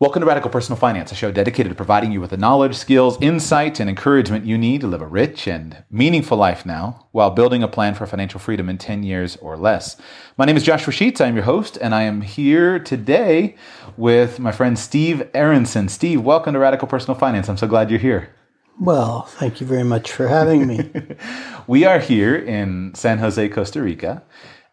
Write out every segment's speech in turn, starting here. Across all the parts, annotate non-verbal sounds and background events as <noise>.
Welcome to Radical Personal Finance, a show dedicated to providing you with the knowledge, skills, insight, and encouragement you need to live a rich and meaningful life now while building a plan for financial freedom in 10 years or less. My name is Joshua Sheets. I am your host, and I am here today with my friend Steve Aronson. Steve, welcome to Radical Personal Finance. I'm so glad you're here. Well, thank you very much for having me. <laughs> we are here in San Jose, Costa Rica.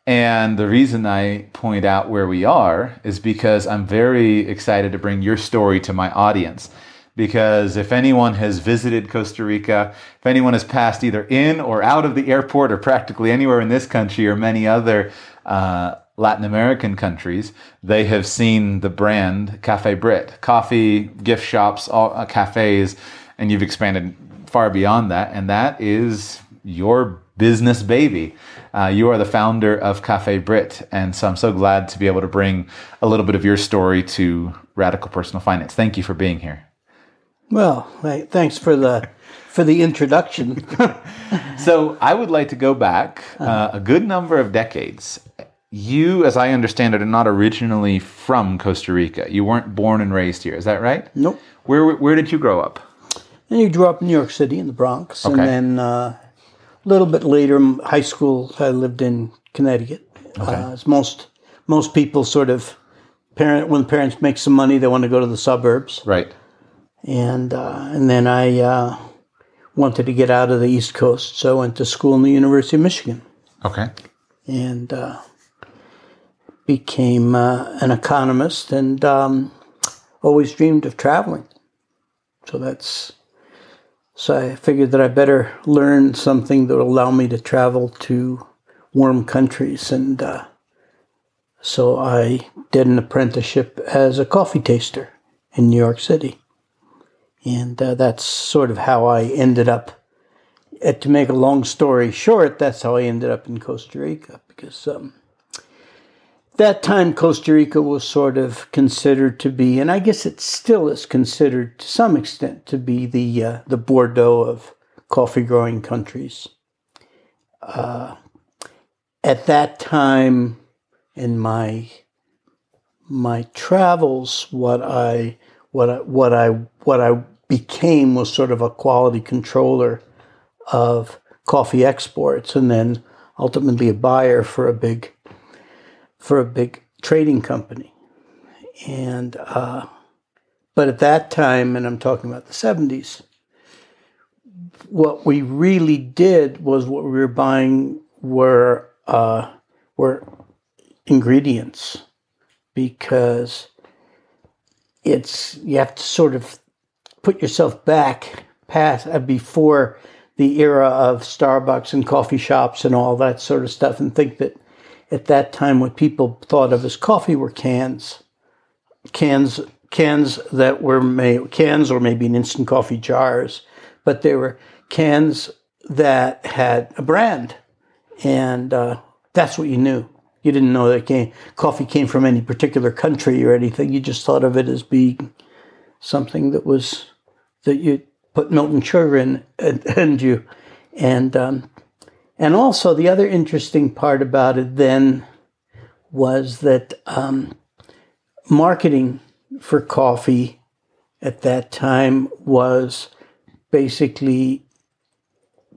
And the reason I point out where we are is because I'm very excited to bring your story to my audience. Because if anyone has visited Costa Rica, if anyone has passed either in or out of the airport or practically anywhere in this country or many other uh, Latin American countries, they have seen the brand Cafe Britt, coffee, gift shops, all, uh, cafes, and you've expanded far beyond that. And that is your business baby. Uh, you are the founder of Cafe Britt, and so I'm so glad to be able to bring a little bit of your story to Radical Personal Finance. Thank you for being here. Well, thanks for the for the introduction. <laughs> so I would like to go back uh, a good number of decades. You, as I understand it, are not originally from Costa Rica. You weren't born and raised here. Is that right? Nope. Where Where did you grow up? And you grew up in New York City in the Bronx, okay. and then uh, little bit later, high school, I lived in Connecticut. Okay. Uh, as most most people sort of parent when parents make some money, they want to go to the suburbs. Right. And uh, and then I uh, wanted to get out of the East Coast, so I went to school in the University of Michigan. Okay. And uh, became uh, an economist, and um, always dreamed of traveling. So that's so I figured that I better learn something that will allow me to travel to warm countries. And uh, so I did an apprenticeship as a coffee taster in New York City. And uh, that's sort of how I ended up. Uh, to make a long story short, that's how I ended up in Costa Rica because um, that time Costa Rica was sort of considered to be, and I guess it still is considered to some extent to be the uh, the Bordeaux of coffee growing countries. Uh, at that time, in my my travels, what I what I, what I what I became was sort of a quality controller of coffee exports, and then ultimately a buyer for a big for a big trading company. And, uh, but at that time, and I'm talking about the 70s, what we really did was what we were buying were, uh, were ingredients because it's, you have to sort of put yourself back past, uh, before the era of Starbucks and coffee shops and all that sort of stuff and think that at that time what people thought of as coffee were cans, cans, cans that were made, cans or maybe in instant coffee jars, but they were cans that had a brand, and uh, that's what you knew. You didn't know that came, coffee came from any particular country or anything. You just thought of it as being something that was that you put milk and sugar in, and, and you, and um, and also, the other interesting part about it then was that um, marketing for coffee at that time was basically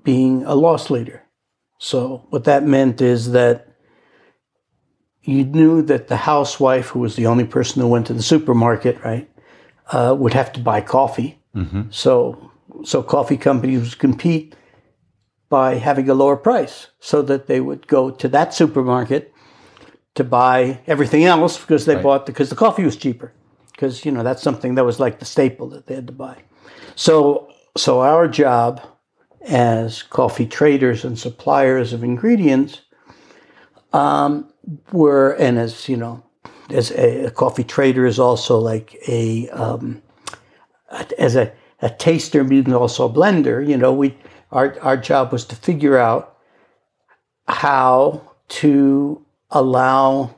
being a loss leader. So, what that meant is that you knew that the housewife, who was the only person who went to the supermarket, right, uh, would have to buy coffee. Mm-hmm. So, so coffee companies would compete by having a lower price so that they would go to that supermarket to buy everything else because they right. bought because the coffee was cheaper because you know that's something that was like the staple that they had to buy so so our job as coffee traders and suppliers of ingredients um, were and as you know as a, a, coffee trader is also like a um, as a, a taster means also a blender you know we our, our job was to figure out how to allow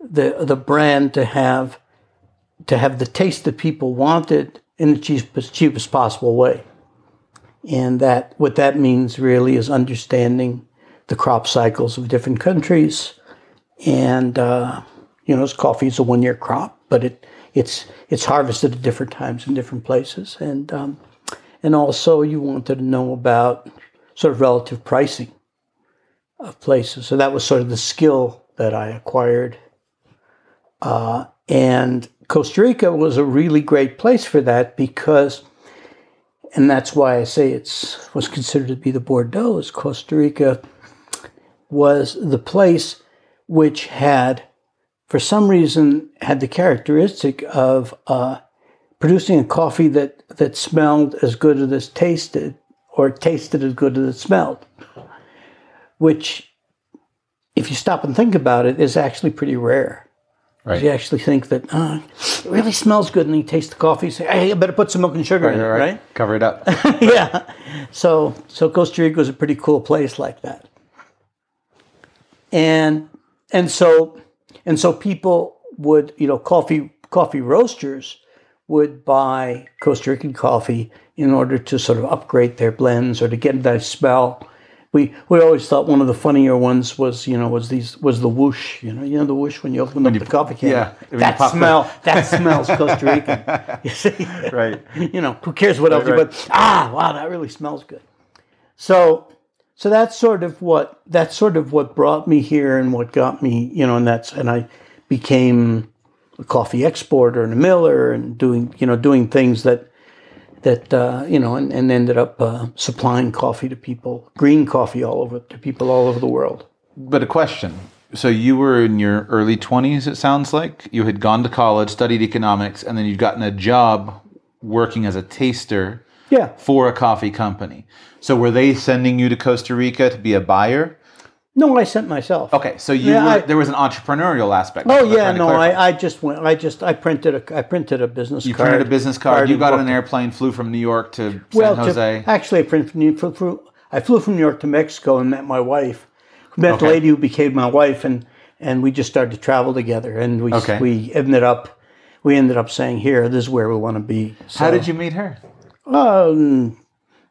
the the brand to have to have the taste that people wanted in the cheapest cheapest possible way. And that what that means really is understanding the crop cycles of different countries. And uh, you know, coffee is a one year crop. but it it's it's harvested at different times in different places, and um, and also you wanted to know about sort of relative pricing of places. So that was sort of the skill that I acquired. Uh, and Costa Rica was a really great place for that because, and that's why I say it's was considered to be the Bordeaux. Costa Rica was the place which had, for some reason, had the characteristic of uh, producing a coffee that that smelled as good as it tasted, or tasted as good as it smelled, which, if you stop and think about it, is actually pretty rare. Right. You actually think that oh, it really smells good, and you taste the coffee. You say, "Hey, I better put some milk and sugar in it, right?" Cover it up. <laughs> yeah. So, so Costa Rica was a pretty cool place like that, and and so and so people would, you know, coffee coffee roasters would buy Costa Rican coffee in order to sort of upgrade their blends or to get that smell. We we always thought one of the funnier ones was you know was these was the whoosh you know you know the whoosh when you open up you- the coffee can yeah, that smell that smells Costa Rican <laughs> you see Right. you know who cares what else you right. but ah wow that really smells good so so that's sort of what that's sort of what brought me here and what got me you know and that's and I became a coffee exporter and a miller and doing you know doing things that that uh, you know and, and ended up uh, supplying coffee to people green coffee all over to people all over the world But a question. So you were in your early 20s, it sounds like. You had gone to college, studied economics, and then you'd gotten a job working as a taster yeah for a coffee company. So were they sending you to Costa Rica to be a buyer? No I sent myself Okay, so you Yeah, were, I- there was an entrepreneurial aspect. Oh That's what I'm yeah, no. I, I just went. I just I printed a I printed a business card. you card. printed a business card. You got on an airplane, flew from New York to Well, San to- Jose. actually, I printed New, flew, flew, I flew from New York to Mexico and met my wife. Met the lady who became my wife, and and we just started to travel together. And we Okay. we ended up we ended up saying, "Here, this is where we want to be." So, How did you meet her? Um,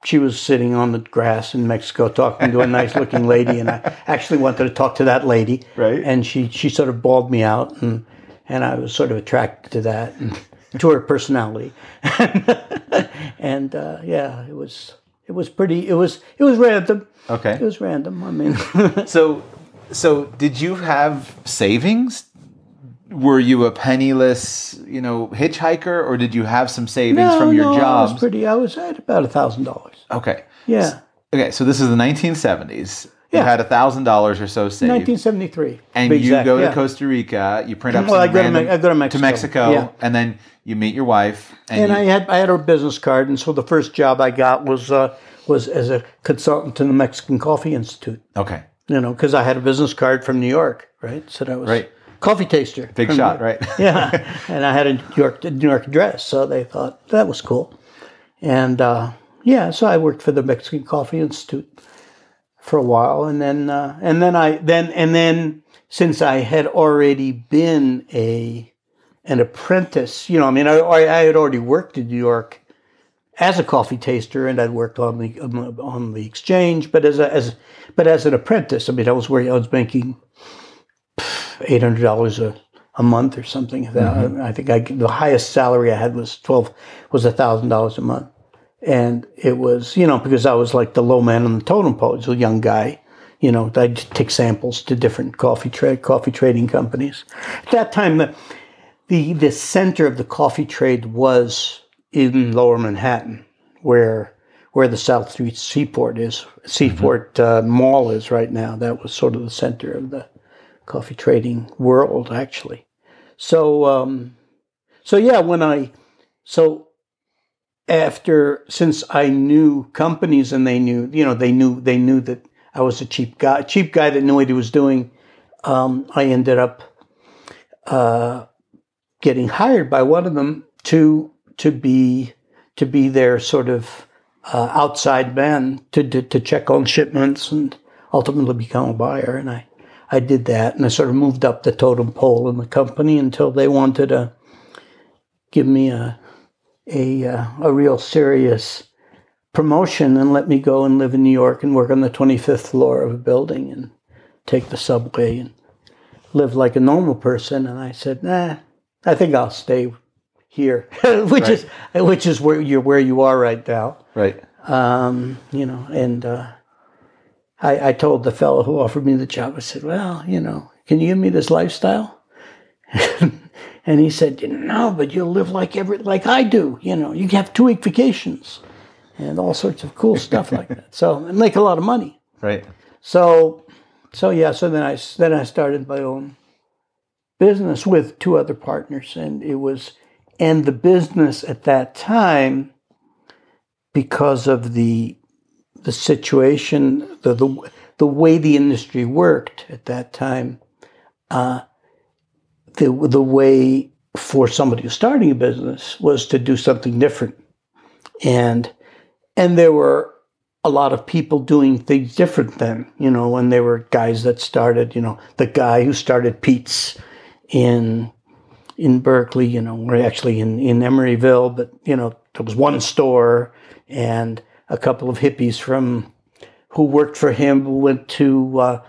she was sitting on the grass in Mexico talking to a nice looking lady, and I actually wanted to talk to that lady. Right. And she, she sort of bawled me out, and, and I was sort of attracted to that and <laughs> to her personality. <laughs> and uh, yeah, it was it was pretty. It was it was random. Okay. It was random. I mean, <laughs> So, so did you have savings? Were you a penniless, you know, hitchhiker, or did you have some savings no, from your no, I was pretty. I was at about a thousand dollars. okay. Yeah, Okay. So this is the 1970s. Yeah. You had a thousand dollars or so saved, nineteen seventy three. and you go to Costa Rica. You print up Well, some I go to random, Me- I go to Mexico. Mexico, Yeah. and then you meet your wife. And, and you, I had I had a business card, and so the first job I got was uh, was as a consultant to the Mexican Coffee Institute. okay, You know, because I had a business card from New York, right? So that was Right. Coffee taster. big from shot, right? <laughs> yeah, and I had a New York New York address, so they thought that was cool. And uh, yeah, so I worked for the Mexican Coffee Institute for a while, and then uh, and then I then and then since I had already been a an apprentice, you know, I mean, I, I had already worked in New York as a coffee taster, and I'd worked on the on the- on the exchange, but as a, as but as an apprentice, I mean, I was where I was making eight hundred dollars a a month or something. I think I the highest salary I had was twelve was a thousand dollars a month, and it was you know because I was like the low man on the totem pole, a young guy. You know, I'd take samples to different coffee trade coffee trading companies. At that time, the the the center of the coffee trade was in Lower Manhattan, where where the South Street Seaport is, Seaport uh, Mall is right now. That was sort of the center of the coffee trading world, actually. So, um, so yeah, when I so after since I knew companies and they knew, you know, they knew they knew that I was a cheap guy, cheap guy that knew what he was doing. Um, I ended up uh, getting hired by one of them to to be to be their sort of uh, outside man to, to to check on shipments and ultimately become a buyer. And I I did that, and I sort of moved up the totem pole in the company until they wanted to give me a a uh, a real serious promotion and let me go and live in New York and work on the 25th floor of a building and take the subway and live like a normal person. And I said, nah, I think I'll stay here, <laughs> which is which is where you're where you are right now. Right. Um, you know, and uh, I, I told the fellow who offered me the job, I said, "Well, you know, can you give me this lifestyle?" <laughs> and he said, "No, but you'll live like every like I do. You know, you have two week vacations and all sorts of cool stuff like that. So and make a lot of money." Right. So, so yeah. So then I then I started my own business with two other partners, and it was and the business at that time because of the the situation, the the, the way the industry worked at that time, uh, the the way for somebody who's starting a business was to do something different, and and there were a lot of people doing things different then. You know, when there were guys that started, you know, the guy who started Pete's in in Berkeley, you know, we're actually in, in Emeryville, but you know, there was one store and a couple of hippies from who worked for him went to uh,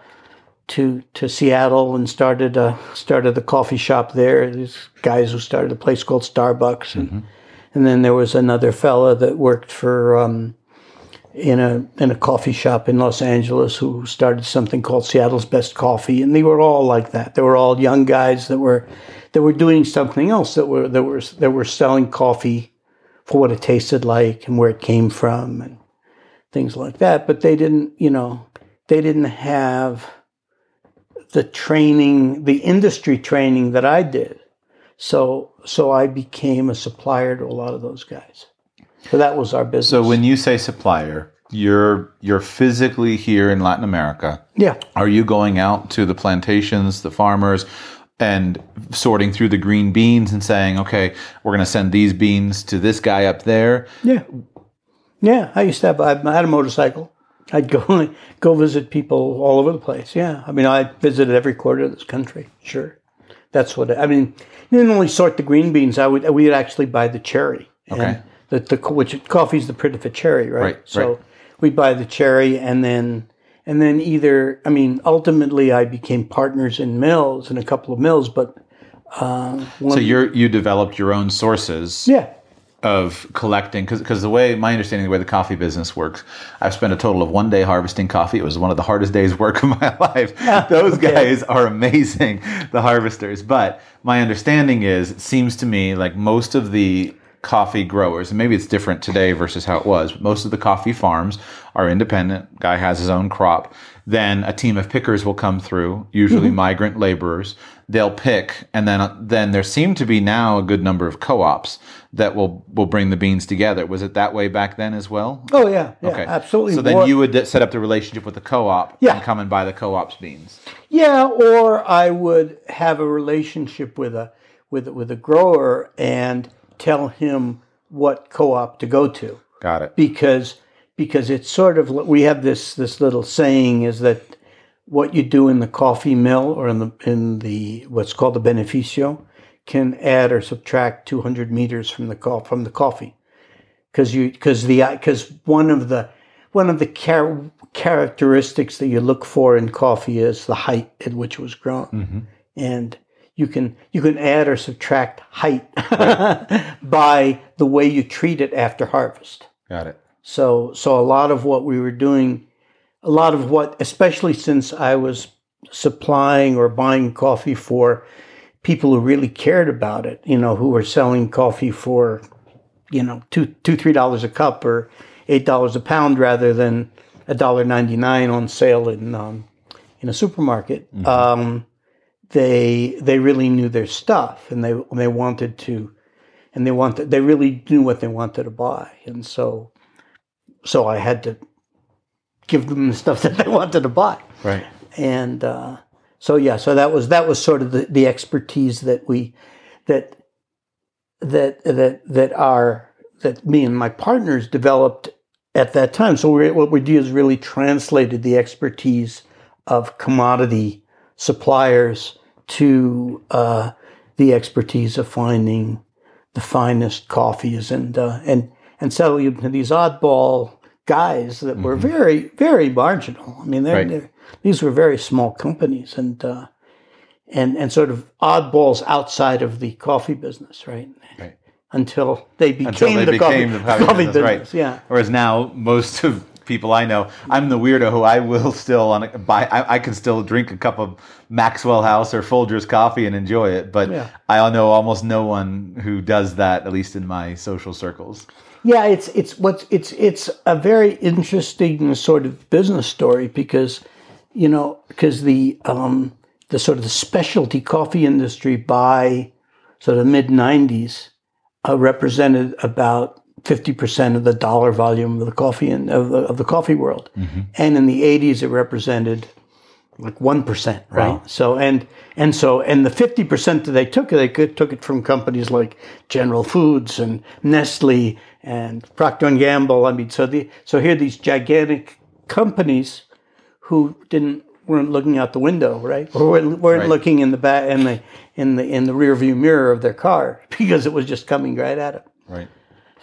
to to Seattle and started a started a coffee shop there. These guys who started a place called Starbucks, and, mm-hmm. and then there was another fella that worked for um, in a in a coffee shop in Los Angeles who started something called Seattle's Best Coffee, and they were all like that. They were all young guys that were that were doing something else that were that were that were selling coffee what it tasted like and where it came from and things like that. But they didn't, you know, they didn't have the training, the industry training that I did. So so I became a supplier to a lot of those guys. So that was our business. So when you say supplier, you're you're physically here in Latin America. Yeah. Are you going out to the plantations, the farmers? And sorting through the green beans and saying, okay, we're going to send these beans to this guy up there. Yeah. Yeah. I used to have, I had a motorcycle. I'd go <laughs> go visit people all over the place. Yeah. I mean, I visited every quarter of this country. Sure. That's what, I mean, you didn't only sort the green beans. I would, we would actually buy the cherry. Okay. The, the, which coffee's the print of a cherry, right? Right. So right. we'd buy the cherry and then and then either I mean ultimately I became partners in mills in a couple of mills, but uh, so you you developed your own sources. Yeah. Of collecting, because the way my understanding of the way the coffee business works, I've spent a total of one day harvesting coffee. It was one of the hardest days work of my <laughs> life. <laughs> Those guys are amazing, the harvesters. But my understanding is, it seems to me like most of the coffee growers, and maybe it's different today versus how it was. Most of the coffee farms are independent. Guy has his own crop. Then a team of pickers will come through, usually mm-hmm. migrant laborers. They'll pick, and then then there seem to be now a good number of co-ops that will will bring the beans together. Was it that way back then as well? Oh yeah, yeah okay, absolutely. So then you would set up the relationship with the co-op yeah. and come and buy the co-op's beans. Yeah, or I would have a relationship with a with with a grower and tell him what co-op to go to. Got it. Because because it's sort of we have this this little saying is that what you do in the coffee mill or in the in the what's called the beneficio can add or subtract 200 meters from the from the coffee because you because the because one of the one of the char- characteristics that you look for in coffee is the height at which it was grown mm-hmm. and you can you can add or subtract height <laughs> by the way you treat it after harvest. Got it. So so a lot of what we were doing, a lot of what, especially since I was supplying or buying coffee for people who really cared about it, you know, who were selling coffee for, you know, two two three dollars a cup or eight dollars a pound rather than a dollar ninety nine on sale in um, in a supermarket. Mm-hmm. Um, they they really knew their stuff and they they wanted to and they wanted they really knew what they wanted to buy. And so so I had to give them the stuff <laughs> that they wanted to buy. Right. And uh, so yeah so that was that was sort of the, the expertise that we that that that that our that me and my partners developed at that time. So we what we did is really translated the expertise of commodity suppliers to uh, the expertise of finding the finest coffees and uh, and and selling to these oddball guys that were mm-hmm. very very marginal. I mean, they're, right. they're, these were very small companies, and uh, and and sort of oddballs outside of the coffee business, right? Right. Until they became, Until they the, became coffee, the coffee coffee business, right. business. Yeah. Whereas now, most of people I know, I'm the weirdo who I will still on a, buy. I, I can still drink a cup of Maxwell House or Folgers coffee and enjoy it, but Yeah. I know almost no one who does that, at least in my social circles. Yeah, it's it's what's it's it's a very interesting sort of business story because you know because the um, the sort of the specialty coffee industry by sort of mid '90s uh, represented about fifty percent of the dollar volume of the coffee in, of the of the coffee world, mm-hmm. and in the '80s it represented like one percent, right? Wow. So and and so and the fifty percent that they took, they could, took it from companies like General Foods and Nestle and Procter and Gamble. I mean, so the so here are these gigantic companies who didn't weren't looking out the window, right? Or weren't, weren't Right. looking in the back in the in the in the rear view mirror of their car <laughs> because it was just coming right at them. Right.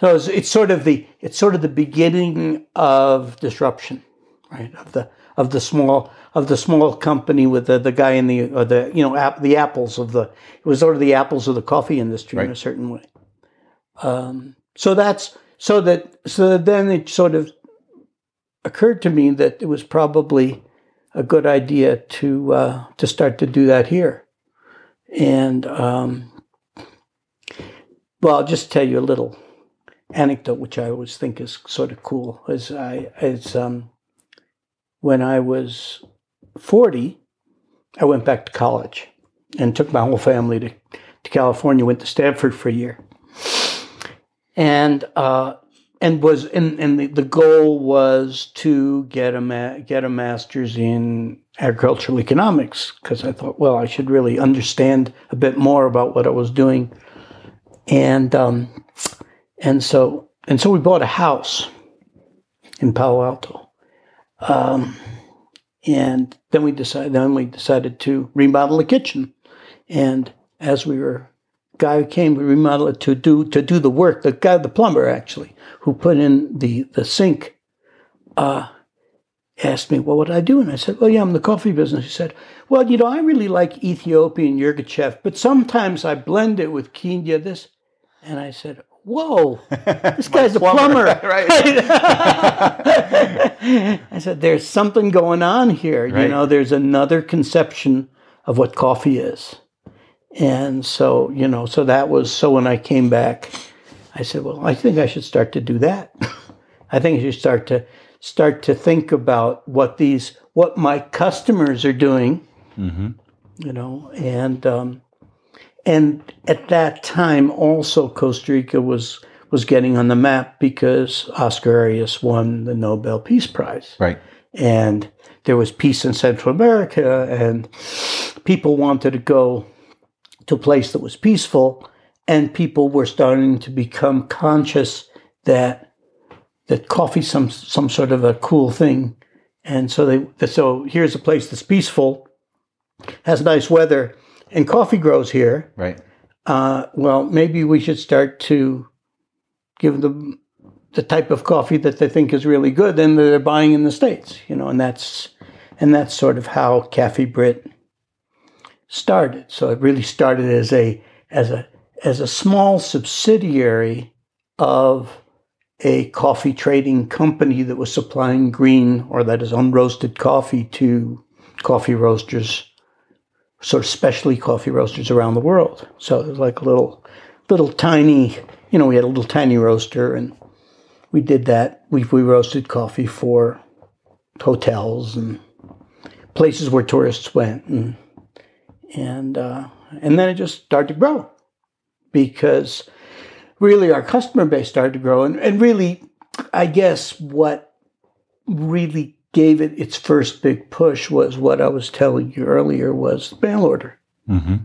So it's, it's sort of the it's sort of the beginning of disruption, right? Of the of the small of the small company with the, the guy in the or the you know app, the apples of the it was sort of the apples of the coffee industry in a certain way. Um, so that's so that so that then it sort of occurred to me that it was probably a good idea to uh, to start to do that here, and um, well, I'll just tell you a little anecdote, which I always think is sort of cool. Is I is um, when I was forty, I went back to college and took my whole family to, to California. Went to Stanford for a year, and uh, and was and, and the, the goal was to get a ma- get a master's in agricultural economics because I thought, well, I should really understand a bit more about what I was doing, and um, and so and so we bought a house in Palo Alto, um, and then we decided then we decided to remodel the kitchen, and as we were guy who came to remodel it to do to do the work, the guy the plumber actually who put in the the sink, uh, asked me, "Well, what did I do?" And I said, "Well, yeah, I'm in the coffee business." He said, "Well, you know, I really like Ethiopian Yirgacheffe, but sometimes I blend it with Kenya this." And I said, "Whoa, <laughs> this guy's a plumber!" <laughs> right. <laughs> I said, "There's something going on here. You know, there's another conception of what coffee is." And so, you know, so that was so when I came back, I said, "Well, I think I should start to do that. I think I should start to start to think about what these what my customers are doing, you know, and um, and at that time also Costa Rica was was getting on the map because Oscar Arias won the Nobel Peace Prize. Right. and there was peace in Central America, and people wanted to go to a place that was peaceful, and people were starting to become conscious that that coffee's some some sort of a cool thing, and so they so here's a place that's peaceful, has nice weather, and coffee grows here. Right. Uh, well, maybe we should start to give them the type of coffee that they think is really good and that they're buying in the states, you know, and that's and that's sort of how Cafe Britt started. So it really started as a as a as a small subsidiary of a coffee trading company that was supplying green or that is unroasted coffee to coffee roasters, sort of specialty coffee roasters around the world. So it was like a little little tiny, you know, we had a little tiny roaster and we did that. We, we roasted coffee for hotels and places where tourists went, and and uh, and then it just started to grow because really our customer base started to grow, and, and really, I guess what really gave it its first big push was what I was telling you earlier was the mail order, hmm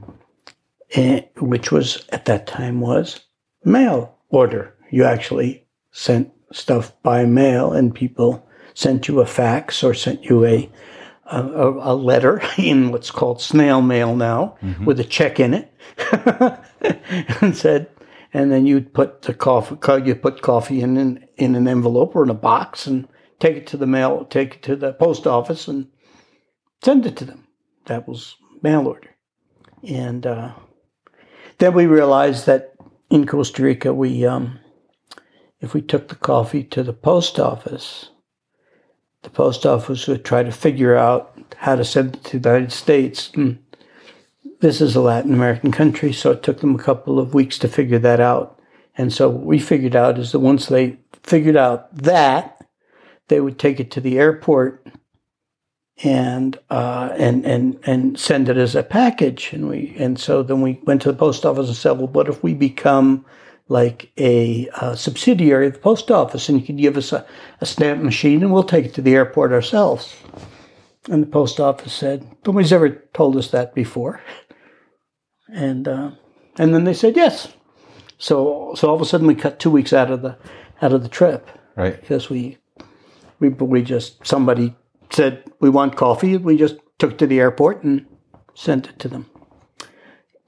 and, which was at that time was mail order. You actually sent stuff by mail, and people sent you a fax or sent you a a, a- letter <laughs> in what's called snail mail now, with a check in it, <laughs> and said, and then you'd put the coffee, you put coffee in an, in an envelope or in a box, and take it to the mail, take it to the post office, and send it to them. That was mail order. And uh, then we realized that in Costa Rica, we um, if we took the coffee to the post office, the post office would try to figure out how to send it to the United States. And this is a Latin American country, so it took them a couple of weeks to figure that out. And so what we figured out is that once they figured out that, they would take it to the airport and uh, and and and send it as a package. And we and so then we went to the post office and said, well, what if we become like a, a subsidiary of the post office, and you can give us a, a stamp machine, and we'll take it to the airport ourselves. And the post office said, nobody's ever told us that before. And uh, and then they said yes. So so all of a sudden we cut two weeks out of the out of the trip Right. because we we we just somebody said we want coffee. We just took to the airport and sent it to them.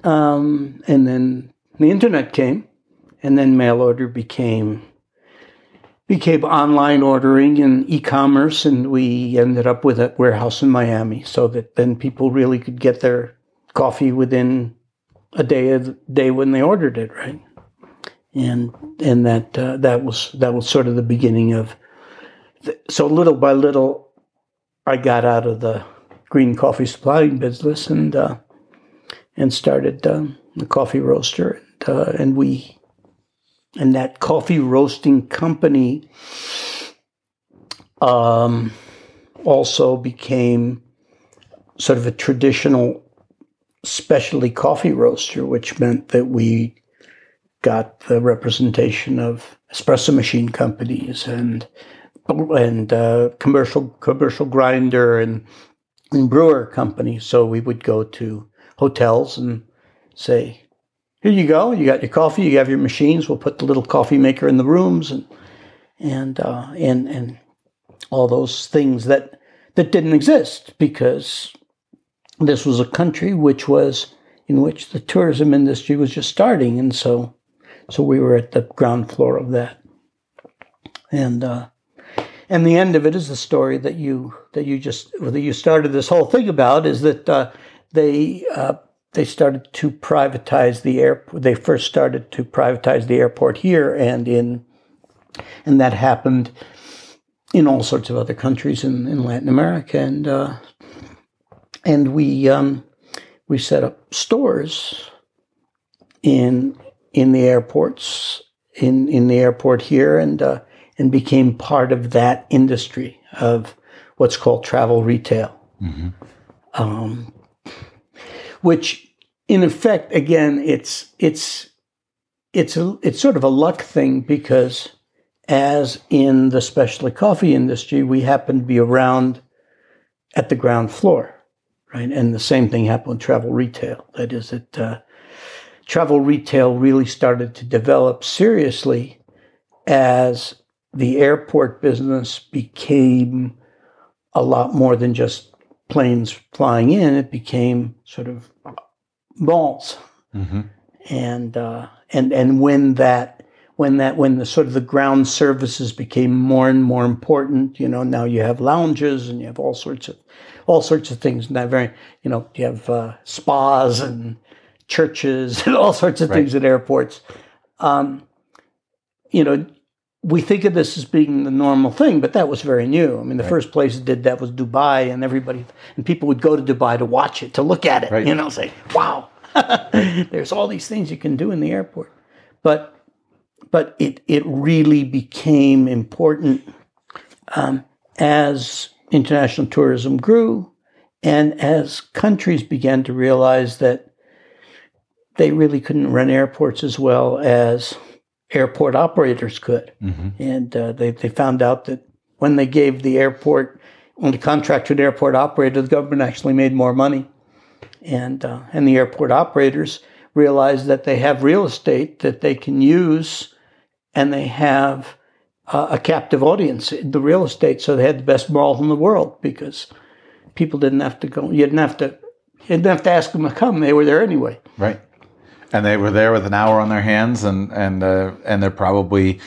Um, and then the internet came, and then mail order became became online ordering and e-commerce, and we ended up with a warehouse in Miami, so that then people really could get their coffee within a day of day when they ordered it, right? And and that uh, that was that was sort of the beginning of so little by little, I got out of the green coffee supplying business and uh, and started um, the coffee roaster, and, uh, and we and that coffee roasting company um, also became sort of a traditional specialty coffee roaster, which meant that we got the representation of espresso machine companies and and uh, commercial commercial grinder and, and brewer company. So we would go to hotels and say, "Here you go. You got your coffee. You have your machines. We'll put the little coffee maker in the rooms and and uh, and and all those things that that didn't exist because this was a country which was in which the tourism industry was just starting, and so so we were at the ground floor of that, and. Uh, and the end of it is the story that you that you just that you started this whole thing about is that uh, they uh, they started to privatize the airport. They first started to privatize the airport here, and in and that happened in all sorts of other countries in, in Latin America, and uh, and we um, we set up stores in in the airports in in the airport here, and uh, and became part of that industry of what's called travel retail. Mm-hmm. Um, which, in effect, again, it's it's it's a, it's sort of a luck thing because, as in the specialty coffee industry, we happen to be around at the ground floor, right? And the same thing happened with travel retail. That is, that uh, travel retail really started to develop seriously as the airport business became a lot more than just planes flying in. It became sort of malls, mm-hmm. and uh, and and when that when that when the sort of the ground services became more and more important, you know, now you have lounges and you have all sorts of all sorts of things. Now, very you know, you have uh, spas and churches <laughs> and all sorts of right. things at airports. Um, you know, we think of this as being the normal thing, but that was very new. I mean, the right. first place that did that was Dubai, and everybody and people would go to Dubai to watch it, to look at it, right. you know, say, "Wow, <laughs> there's all these things you can do in the airport." But but it it really became important um, as international tourism grew, and as countries began to realize that they really couldn't run airports as well as airport operators could. Mm-hmm. And uh, they, they found out that when they gave the airport, when the contract to the airport operator, the government actually made more money. And, uh, and the airport operators realized that they have real estate that they can use and they have uh, a captive audience in the real estate. So they had the best malls in the world because people didn't have to go, you didn't have to, you didn't have to ask them to come. They were there anyway. Right and they were there with an hour on their hands, and and uh, and they're probably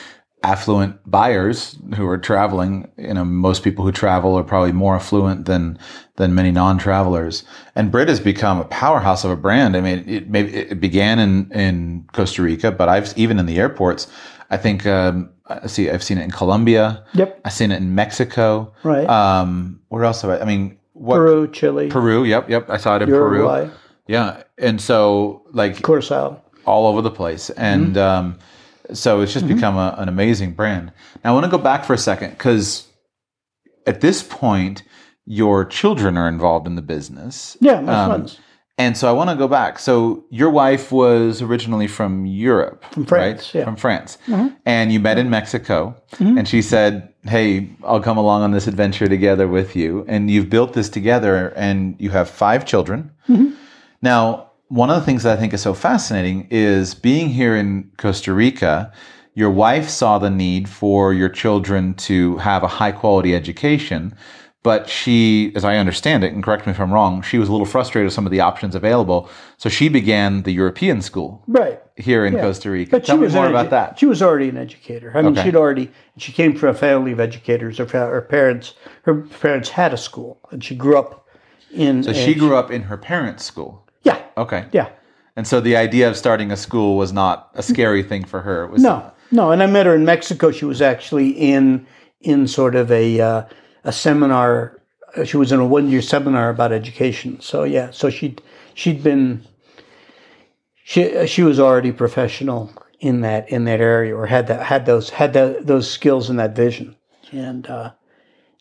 affluent buyers who are traveling. You know, most people who travel are probably more affluent than than many non-travelers. And Britt has become a powerhouse of a brand. I mean, it maybe it began in in Costa Rica, but I've even in the airports. I think um, I see. I've seen it in Colombia. Yep. I've seen it in Mexico. Right. Um, where else have I? I mean, what Peru, Chile, Peru? Yep, yep. I saw it in Uruguay, Peru. Yeah, and so like Curacao. all over the place, and mm-hmm. um, so it's just mm-hmm. become a, an amazing brand. Now I want to go back for a second because at this point, your children are involved in the business. Yeah, my Um, sons. And so I want to go back. So your wife was originally from Europe, from France, right? yeah. From France, mm-hmm. and you met in Mexico. And she said, "Hey, I'll come along on this adventure together with you." And you've built this together, and you have five children. Now, one of the things that I think is so fascinating is being here in Costa Rica. Your wife saw the need for your children to have a high quality education, but she, as I understand it, and correct me if I'm wrong, she was a little frustrated with some of the options available. So she began the European school Right. here in Costa Rica. But Tell she me was more an about that. She was already an educator. I mean, Okay. she'd already she came from a family of educators. Her, her parents her parents had a school, and she grew up in. So she grew up in her parents' school. Okay. yeah. And so the idea of starting a school was not a scary thing for her. It was No, no. And I met her in Mexico. She was actually in in sort of a uh, a seminar. uh, She was in a one year seminar about education. So yeah, so she she'd been she she was already professional in that in that area, or had that had those had that, those skills and that vision. And uh,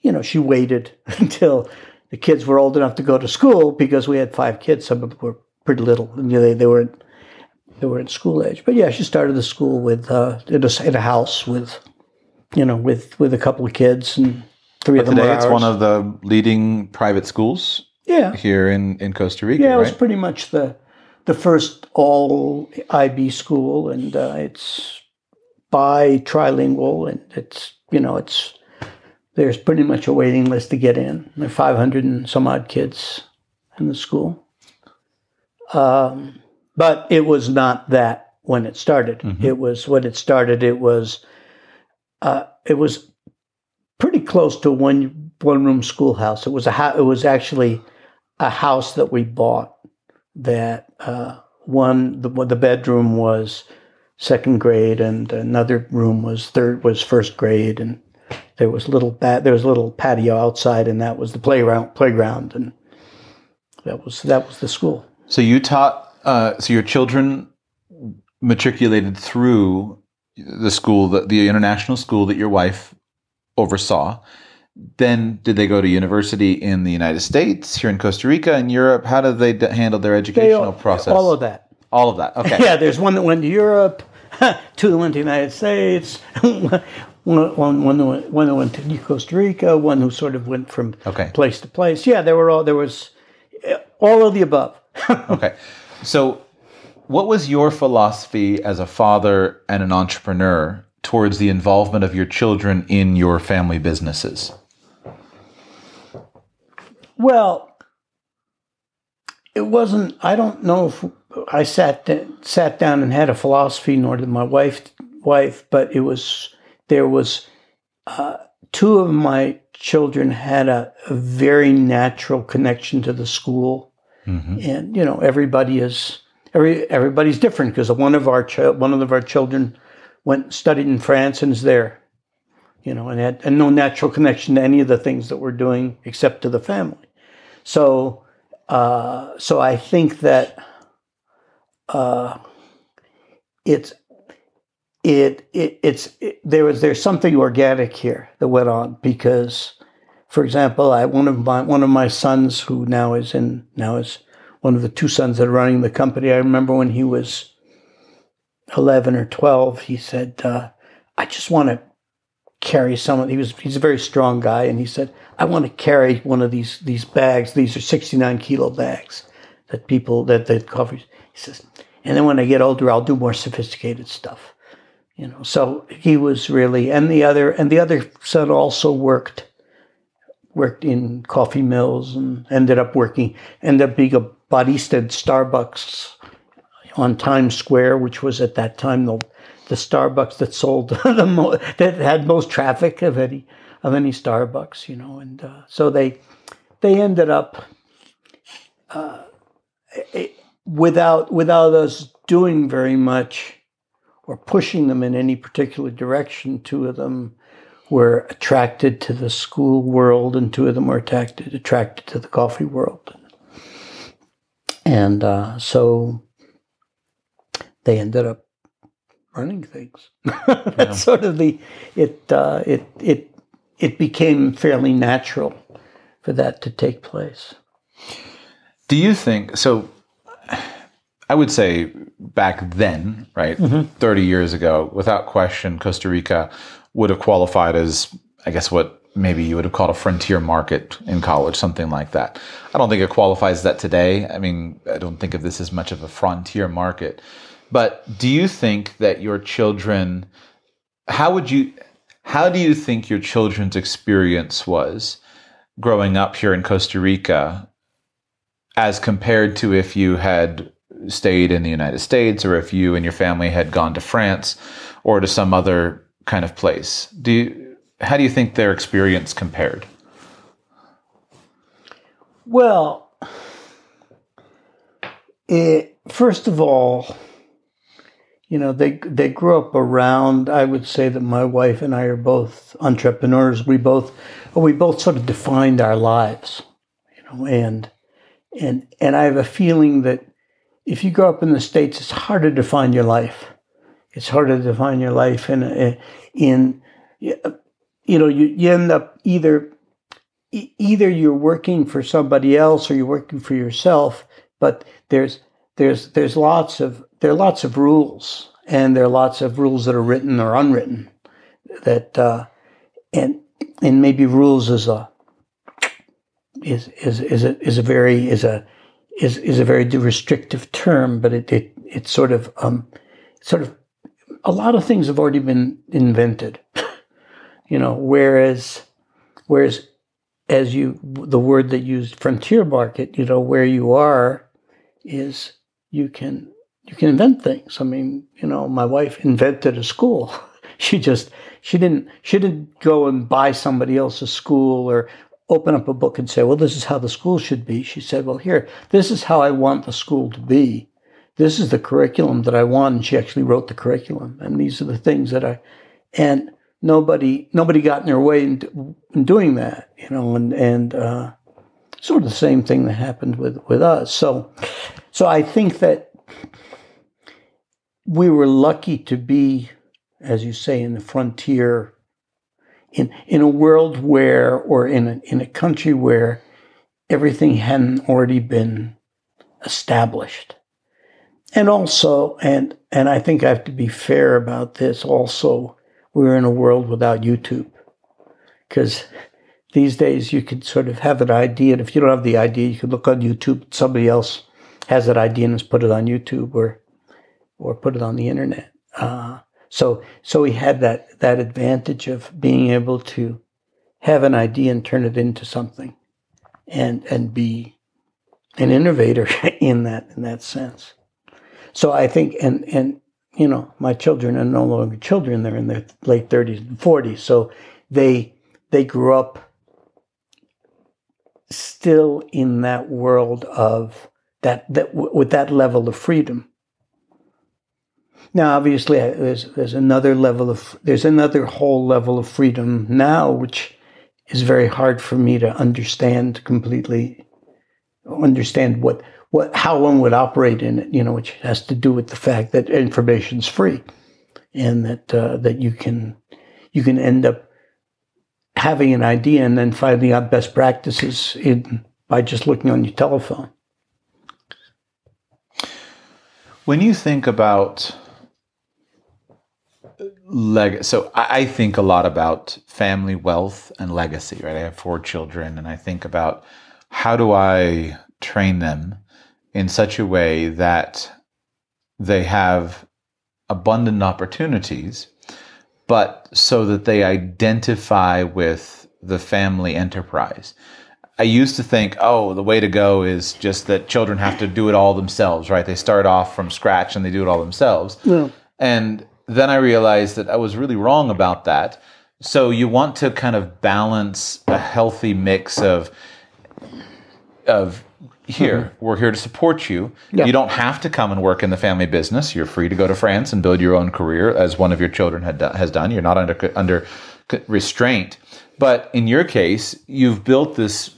you know, she waited <laughs> until the kids were old enough to go to school because we had five kids. Some of them were pretty little, you know, they they were they were in school age. But yeah, she started the school with uh, in, a, in a house with, you know, with with a couple of kids and three of them Today it's one of the leading private schools yeah, here in, in Costa Rica, yeah. It was pretty much the the first all IB school, and uh, it's bi trilingual, and it's you know it's there's pretty much a waiting list to get in. There are 500 and some odd kids in the school. Um, but it was not that when it started. Mhm. It was when it started. It was uh, it was pretty close to one one room schoolhouse. It was a ho- it was actually a house that we bought. That uh, one the the bedroom was second grade, and another room was third was first grade, and there was little ba- there was a little patio outside, and that was the playground playground, and that was that was the school. So you taught, uh, so your children matriculated through the school, the, the international school that your wife oversaw. Then did they go to university in the United States, here in Costa Rica, in Europe? How did they d- handle their educational process? All of that. All of that. Okay. Yeah, there's one that went to Europe, <laughs> two that went to the United States, <laughs> one, one, one, that went, one that went to Costa Rica, one who sort of went from Okay. place to place. Yeah, there were all there was all of the above. <laughs> Okay. So, what was your philosophy as a father and an entrepreneur towards the involvement of your children in your family businesses? Well, it wasn't. I don't know if I sat sat down and had a philosophy, nor did my wife. Wife, but it was there was uh, two of my children had a, a very natural connection to the school, and you know everybody is every everybody's different because one of our one of our children went studied in France and is there, you know, and had and no natural connection to any of the things that we're doing except to the family. So, uh, so I think that uh, it's it, it it's it, there was there's something organic here that went on because, for example, I one of my one of my sons who now is in now is one of the two sons that are running the company. I remember when he was eleven or twelve, he said, uh, "I just want to." carry some he was he's a very strong guy and he said i want to carry one of these these bags these are 69 kilo bags that people that that coffee he says and then when i get older i'll do more sophisticated stuff you know so he was really and the other and the other son also worked worked in coffee mills and ended up working ended up being a barista at starbucks on times square which was at that time the the Starbucks that sold <laughs> the mo- that had most traffic of any of any Starbucks, you know, and uh, so they they ended up uh, without without us doing very much or pushing them in any particular direction. Two of them were attracted to the school world, and two of them were attracted attracted to the coffee world, and uh, so they ended up running things. That's <laughs> yeah. sort of the it uh, it it it became fairly natural for that to take place. Do you think so? I would say back then, right, mm-hmm. 30 years ago, without question, Costa Rica would have qualified as, I guess, what maybe you would have called a frontier market in college, something like that. I don't think it qualifies that today. I mean, I don't think of this as much of a frontier market. But do you think that your children, how would you, how do you think your children's experience was growing up here in Costa Rica as compared to if you had stayed in the United States or if you and your family had gone to France or to some other kind of place? Do you, how do you think their experience compared? Well, it, first of all, you know, they they grew up around. I would say that my wife and I are both entrepreneurs. We both we both sort of defined our lives, you know, and and and I have a feeling that if you grow up in the states, it's harder to define your life. It's harder to define your life in in you know you, you end up either either you're working for somebody else or you're working for yourself, but there's there's there's lots of there are lots of rules, and there are lots of rules that are written or unwritten. That uh, and and maybe rules is a is is is a is a very is a is is a very restrictive term, but it it it's sort of um sort of a lot of things have already been invented, <laughs> you know. Whereas whereas as you the word that used frontier market, you know, where you are is you can you can invent things. I mean, you know, my wife invented a school. <laughs> she just she didn't she didn't go and buy somebody else's school or open up a book and say, well, this is how the school should be. She said, well, here, this is how I want the school to be. This is the curriculum that I want. And she actually wrote the curriculum. And these are the things that I, and nobody, nobody got in their way in, in doing that, you know, and, and, uh, sort of the same thing that happened with, with us. So, so I think that we were lucky to be, as you say, in the frontier in in a world where or in a, in a country where everything hadn't already been established. And also and and I think I have to be fair about this also we're in a world without YouTube. Because these days you could sort of have an idea and if you don't have the idea you could look on YouTube somebody else has that idea and has put it on YouTube or or put it on the internet. Uh, so so he had that that advantage of being able to have an idea and turn it into something, and and be an innovator <laughs> in that in that sense. So I think and and you know my children are no longer children; they're in their late thirties and forties. So they they grew up still in that world of that that with that level of freedom now, obviously, there's there's another level of there's another whole level of freedom now, which is very hard for me to understand completely. Understand what what how one would operate in it, you know, which has to do with the fact that information is free, and that uh, that you can you can end up having an idea and then finding out best practices in by just looking on your telephone. When you think about leg so I, think a lot about family wealth and legacy right i have four children and i think about how do i train them in such a way that they have abundant opportunities but so that they identify with the family enterprise I used to think, oh, the way to go is just that children have to do it all themselves, right? They start off from scratch and they do it all themselves. Yeah. And then I realized that I was really wrong about that. So you want to kind of balance a healthy mix of of here mm-hmm. we're here to support you. Yeah. You don't have to come and work in the family business. You're free to go to France and build your own career as one of your children had has done. You're not under under restraint. But in your case, you've built this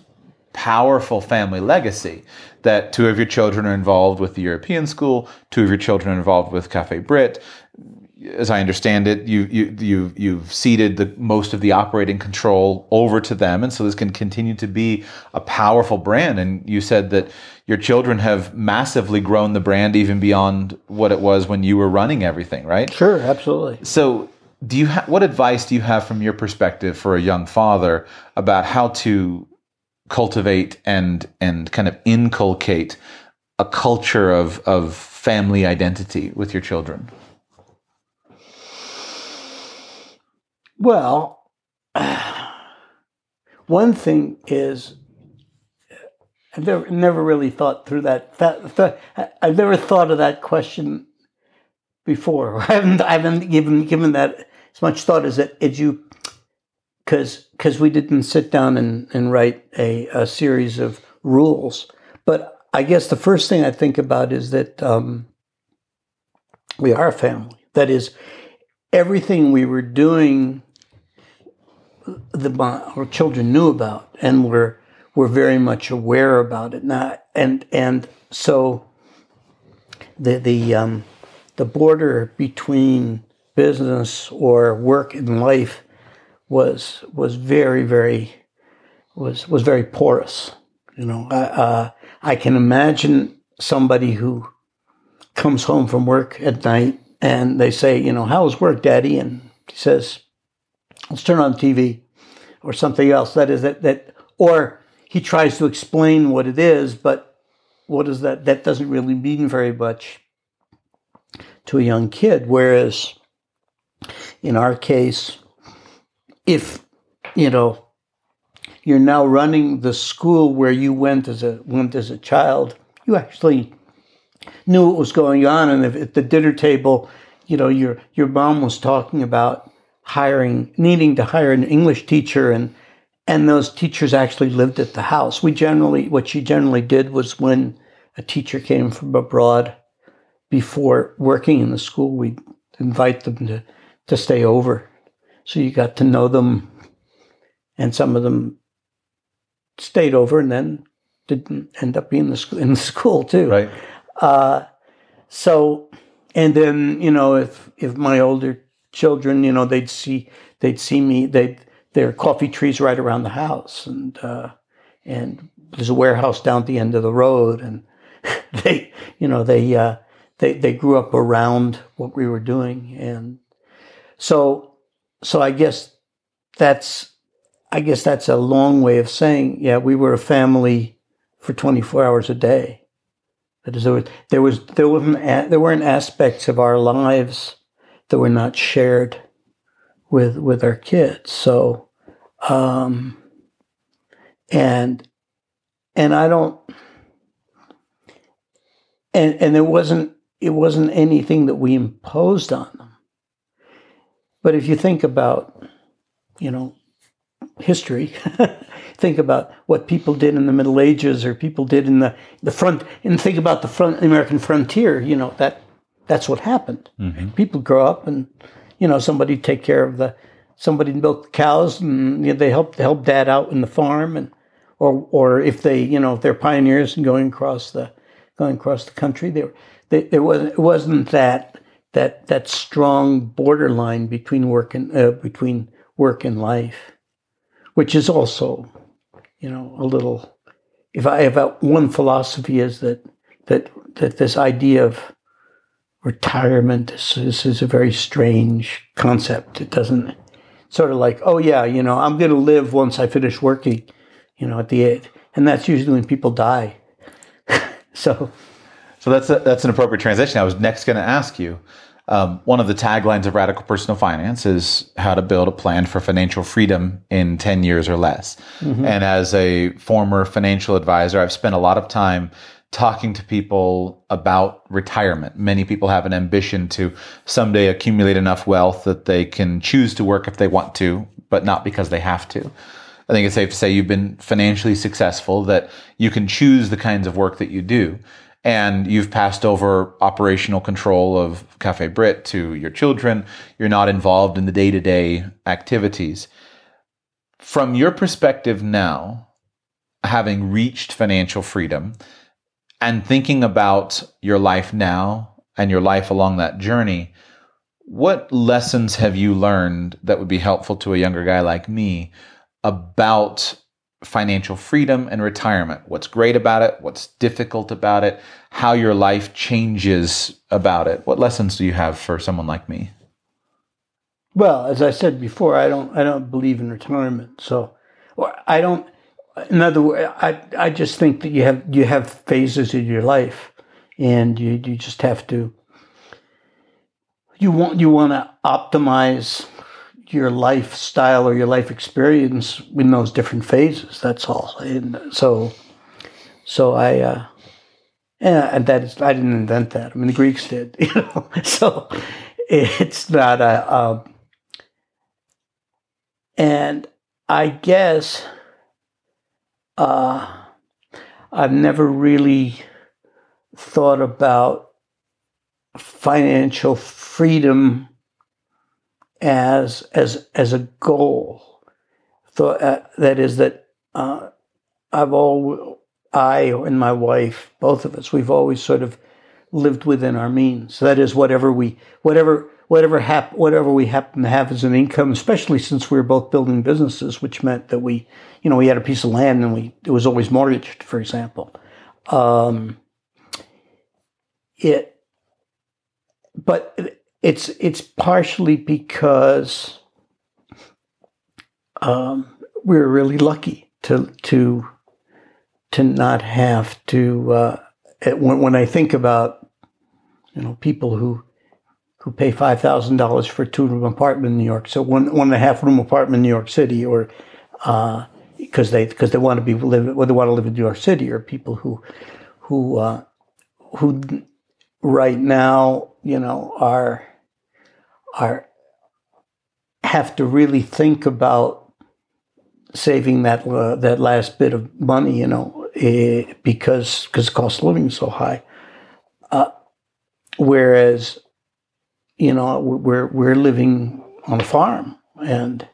powerful family legacy that two of your children are involved with the European school, two of your children are involved with Cafe Britt. As I understand it, you you you you've ceded the most of the operating control over to them, and so this can continue to be a powerful brand. And you said that your children have massively grown the brand even beyond what it was when you were running everything, right? Sure, absolutely. So, do you ha- what advice do you have from your perspective for a young father about how to cultivate and and kind of inculcate a culture of of family identity with your children? Well, <sighs> one thing is I've never, never really thought through that. that, I've never thought of that question before. <laughs> I haven't, I haven't given given that as much thought as it you, because because we didn't sit down and, and write a, a series of rules. But I guess the first thing I think about is that um, we are a family. That is, everything we were doing, the our children knew about, and were were very much aware about it. Now, and and so the the um, the border between business or work and life was was very very was was very porous. You know, I, uh, I can imagine somebody who comes home from work at night and they say, you know, how was work, Daddy? And he says, let's turn on TV or something else. That is that that or he tries to explain what it is, but what is that? That doesn't really mean very much to a young kid. Whereas in our case, if you know you're now running the school where you went as a went as a child, you actually knew what was going on, and if at the dinner table, you know your your mom was talking about hiring, needing to hire an English teacher, and and those teachers actually lived at the house. We generally, what she generally did was when a teacher came from abroad, before working in the school, we'd invite them to to stay over so you got to know them, and some of them stayed over and then didn't end up being in the school, in the school too. Right. Uh, so, and then you know, if if my older children, you know, they'd see they'd see me. They there are coffee trees right around the house, and uh, and there's a warehouse down at the end of the road, and <laughs> they, you know, they uh, they they grew up around what we were doing, and so so I guess that's I guess that's a long way of saying, yeah, we were a family for 24 hours a day. There was there was there wasn't there weren't aspects of our lives that were not shared with with our kids. So, um, and and I don't and and there wasn't it wasn't anything that we imposed on them. But if you think about, you know, history, <laughs> think about what people did in the Middle Ages or people did in the, the front, and think about the front the American frontier. You know that that's what happened. Mm-hmm. People grow up, and you know somebody take care of the somebody milk the cows, and you know, they help help dad out in the farm, and or or if they you know if they're pioneers and going across the going across the country, they, they there wasn't it wasn't that that that strong borderline between work and uh, between work and life, which is also, you know, a little. If I have one philosophy is that that that this idea of retirement is, is, is a very strange concept. It doesn't sort of like, oh yeah, you know, I'm going to live once I finish working, you know, at the age, and that's usually when people die. <laughs> so so that's a, that's an appropriate transition. I was next going to ask you. Um, one of the taglines of Radical Personal Finance is how to build a plan for financial freedom in 10 years or less. Mm-hmm. And as a former financial advisor, I've spent a lot of time talking to people about retirement. Many people have an ambition to someday accumulate enough wealth that they can choose to work if they want to, but not because they have to. I think it's safe to say you've been financially successful, that you can choose the kinds of work that you do. And you've passed over operational control of Cafe Britt to your children. You're not involved in the day to day activities. From your perspective now, having reached financial freedom, and thinking about your life now and your life along that journey, what lessons have you learned that would be helpful to a younger guy like me about financial freedom and retirement? What's great about it? What's difficult about it? How your life changes about it? What lessons do you have for someone like me? Well, as I said before, I don't I don't believe in retirement. So I don't in other words, I, I just think that you have you have phases in your life, and you, you just have to you want you want to optimize your lifestyle or your life experience in those different phases. That's all. And so, so I, uh, and that is I didn't invent that. I mean, the Greeks did, <laughs> you know. So it's not a, uh, and I guess uh, I've never really thought about financial freedom as as as a goal. Thought uh, that is that uh, I've all I and my wife, both of us, we've always sort of lived within our means. That is whatever we whatever whatever hap- whatever we happen to have as an income, especially since we were both building businesses, which meant that we, you know, we had a piece of land and we it was always mortgaged, for example. Um, it, but it's it's partially because um, we we're really lucky to to to not have to. Uh, when, when I think about you know people who who pay five thousand dollars for a two room apartment in New York, so one one and a half room apartment in New York City, or because uh, they because they want to be live well, they want to live in New York City, or people who who uh, who right now you know are are have to really think about saving that uh, that last bit of money, you know, eh, because because cost of living is so high. Uh, whereas you know, we're we're living on a farm, and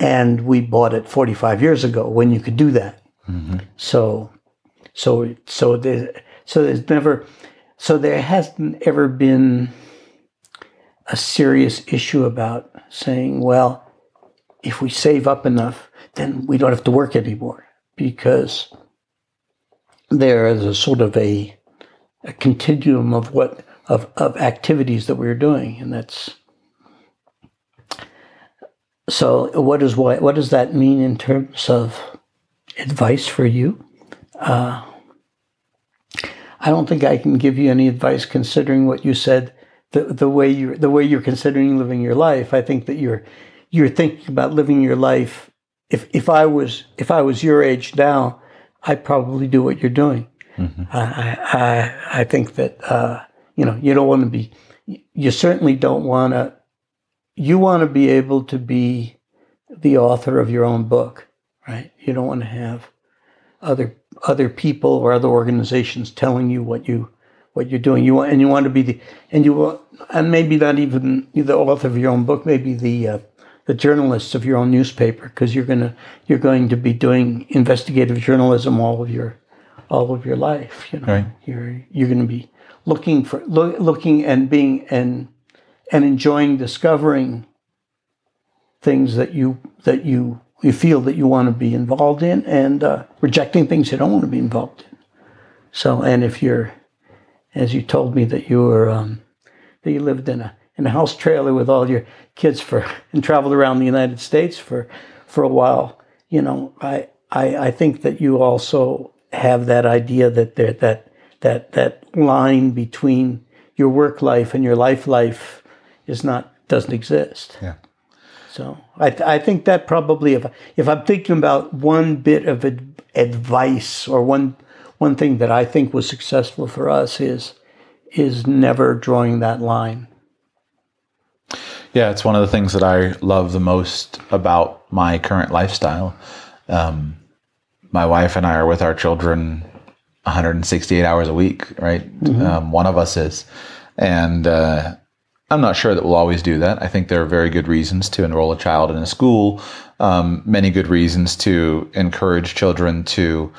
and we bought it 45 years ago when you could do that. Mm-hmm. So, so so there so there's never so there hasn't ever been a serious issue about saying, well, if we save up enough, then we don't have to work anymore because there is a sort of a a continuum of what of, of activities that we are doing. And that's so what is what what does that mean in terms of advice for you? Uh, I don't think I can give you any advice considering what you said, the, the way you the way you're considering living your life. I think that you're you're thinking about living your life. If if I was if I was your age now, I'd probably do what you're doing. Mm-hmm. I, I I think that uh, you know, you don't want to be, you certainly don't want to, you want to be able to be the author of your own book, right? You don't want to have other other people or other organizations telling you what you what you're doing. You want and you want to be the and you want and maybe not even the author of your own book, maybe the uh, the journalist of your own newspaper, because you're gonna you're going to be doing investigative journalism all of your all of your life. You know, right. you're you're going to be looking for lo- looking and being and and enjoying discovering things that you that you you feel that you want to be involved in and uh, rejecting things you don't want to be involved in so and if you're as you told me that you were um, that you lived in a in a house trailer with all your kids for <laughs> and traveled around the United States for for a while you know I I, I think that you also have that idea that there that that that line between your work life and your life life is not doesn't exist. Yeah. So I, th- I think that probably if if I'm thinking about one bit of ad- advice or one one thing that I think was successful for us is is never drawing that line. Yeah, it's one of the things that I love the most about my current lifestyle. Um, my wife and I are with our children 168 hours a week, right? Mm-hmm. Um, one of us is. And uh, I'm not sure that we'll always do that. I think there are very good reasons to enroll a child in a school, um, many good reasons to encourage children to,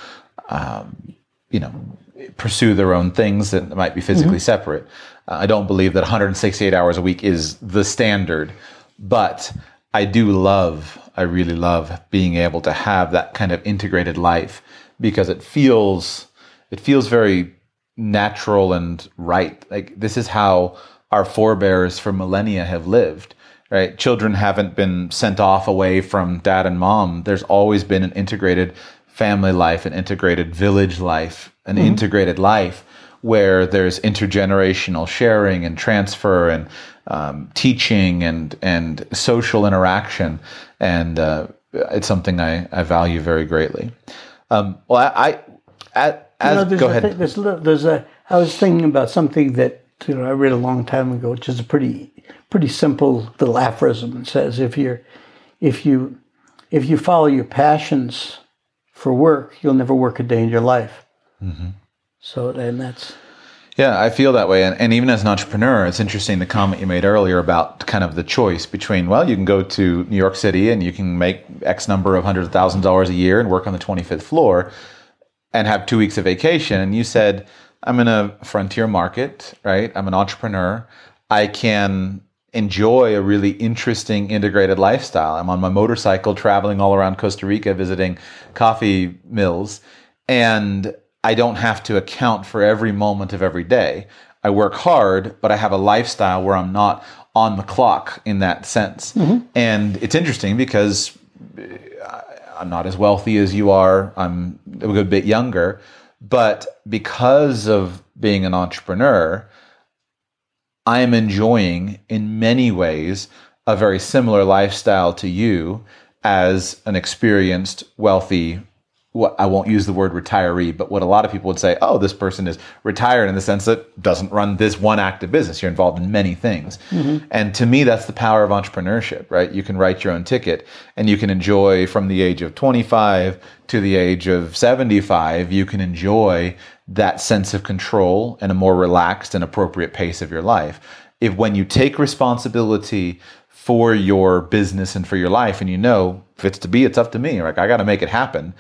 um, you know, pursue their own things that might be physically mm-hmm. separate. Uh, I don't believe that 168 hours a week is the standard, but I do love, I really love being able to have that kind of integrated life because it feels, it feels very natural and right. Like this is how our forebears for millennia have lived right? Children haven't been sent off away from dad and mom. There's always been an integrated family life, an integrated village life, an mm-hmm. integrated life where there's intergenerational sharing and transfer and um, teaching and and social interaction, and uh, it's something I, I value very greatly. Um, well, I, I at, as, you know, go ahead. Thing, there's, there's a. I was thinking about something that you know I read a long time ago, which is a pretty pretty simple little aphorism. It says if you're if you if you follow your passions for work, you'll never work a day in your life. Mm-hmm. So, and that's. Yeah, I feel that way. And, and even as an entrepreneur, it's interesting the comment you made earlier about kind of the choice between, well, you can go to New York City and you can make X number of hundreds of thousands of dollars a year and work on the 25th floor and have two weeks of vacation. And you said, I'm in a frontier market, right? I'm an entrepreneur. I can enjoy a really interesting integrated lifestyle. I'm on my motorcycle traveling all around Costa Rica visiting coffee mills and I don't have to account for every moment of every day. I work hard, but I have a lifestyle where I'm not on the clock in that sense. Mm-hmm. And it's interesting because I'm not as wealthy as you are. I'm a good bit younger, but because of being an entrepreneur, I am enjoying in many ways a very similar lifestyle to you as an experienced, wealthy, what I won't use the word retiree, but what a lot of people would say, oh, this person is retired in the sense that doesn't run this one active business. You're involved in many things. Mm-hmm. And to me, that's the power of entrepreneurship, right? You can write your own ticket and you can enjoy from the age of 25 to the age of 75, you can enjoy that sense of control and a more relaxed and appropriate pace of your life. If when you take responsibility for your business and for your life and you know if it's to be, it's up to me, like I got to make it happen.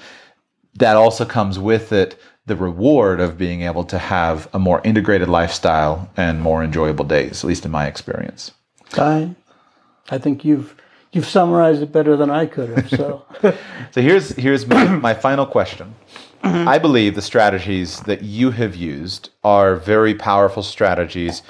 That also comes with it the reward of being able to have a more integrated lifestyle and more enjoyable days, at least in my experience. I, I think you've you've summarized it better than I could have. So, <laughs> so here's here's my, my final question. Mm-hmm. I believe the strategies that you have used are very powerful strategies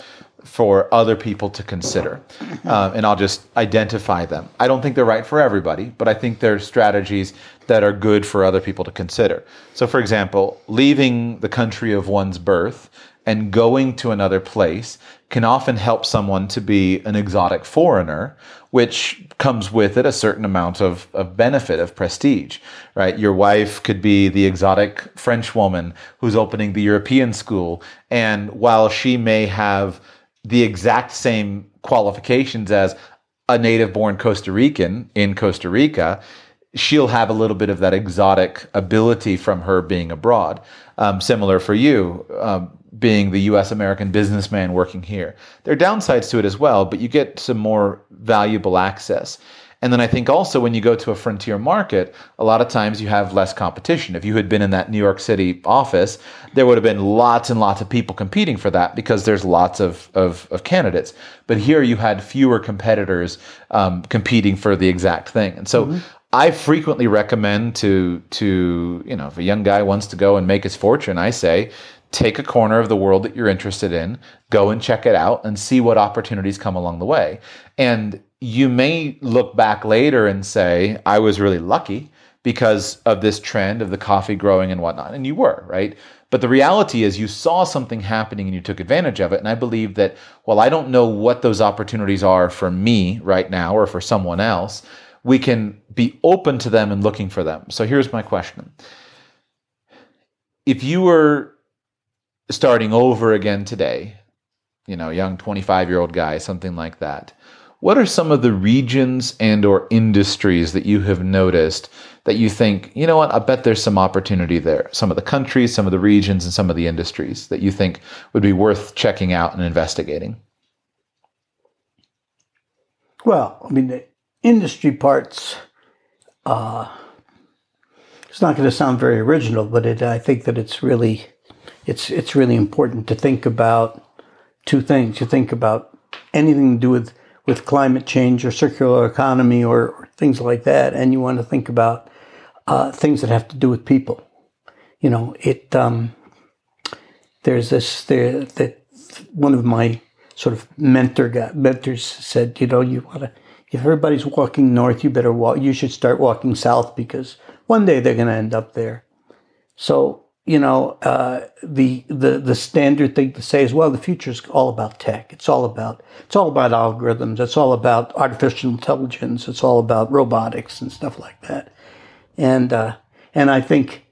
for other people to consider. Um, and I'll just identify them. I don't think they're right for everybody, but I think they're strategies that are good for other people to consider. So, for example, leaving the country of one's birth and going to another place can often help someone to be an exotic foreigner, which comes with it a certain amount of, of benefit, of prestige, right? Your wife could be the exotic French woman who's opening the European school. And while she may have the exact same qualifications as a native born Costa Rican in Costa Rica, she'll have a little bit of that exotic ability from her being abroad. Um, similar for you, um, being the US American businessman working here. There are downsides to it as well, but you get some more valuable access. And then I think also when you go to a frontier market, a lot of times you have less competition. If you had been in that New York City office, there would have been lots and lots of people competing for that because there's lots of, of, of candidates. But here you had fewer competitors um, competing for the exact thing. And so mm-hmm. I frequently recommend to to you know if a young guy wants to go and make his fortune, I say take a corner of the world that you're interested in, go and check it out and see what opportunities come along the way. And you may look back later and say, I was really lucky because of this trend of the coffee growing and whatnot. And you were, right? But the reality is, you saw something happening and you took advantage of it. And I believe that, well, I don't know what those opportunities are for me right now or for someone else. We can be open to them and looking for them. So here's my question if you were starting over again today, you know, young 25 year old guy, something like that, what are some of the regions and or industries that you have noticed that you think, you know what, I bet there's some opportunity there. Some of the countries, some of the regions, and some of the industries that you think would be worth checking out and investigating? Well, I mean, industry parts, uh, it's not going to sound very original, but it, I think that it's really, it's, it's really important to think about two things. You think about anything to do with, with climate change or circular economy or, or things like that, and you want to think about uh, things that have to do with people. You know, it. Um, there's this there that one of my sort of mentor guy, mentors said, you know, you want to, if everybody's walking north, you better walk, you should start walking south because one day they're going to end up there. So, you know, uh, the, the, the standard thing to say is, well, the future is all about tech. It's all about, it's all about algorithms. It's all about artificial intelligence. It's all about robotics and stuff like that. And, uh, and I think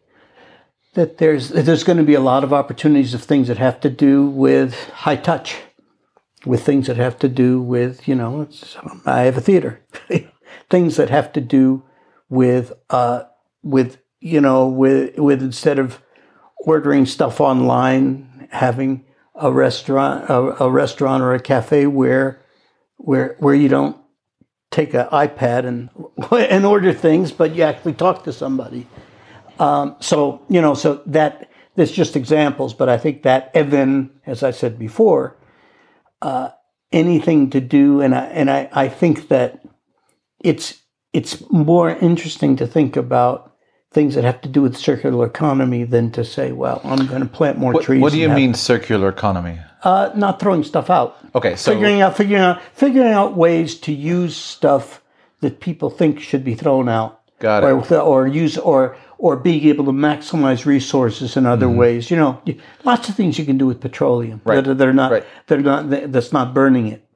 that there's, there's going to be a lot of opportunities of things that have to do with high touch with things that have to do with, you know, I have a theater, <laughs> things that have to do with, uh, with, you know, with, with instead of ordering stuff online, having a restaurant, a, a restaurant or a cafe where, where, where you don't take an iPad and, <laughs> and order things, but you actually talk to somebody. Um, so, you know, so that, there's just examples, but I think that, then, as I said before, uh, anything to do, and I and I, I think that it's it's more interesting to think about things that have to do with circular economy than to say, well, I'm going to plant more what, trees. What do you mean circular economy? Uh, not throwing stuff out. Okay, so figuring out figuring out figuring out ways to use stuff that people think should be thrown out. Got it. Or, or use or or being able to maximize resources in other mm-hmm. ways. You know, lots of things you can do with petroleum right. that, that are not right. that are not that's not burning it.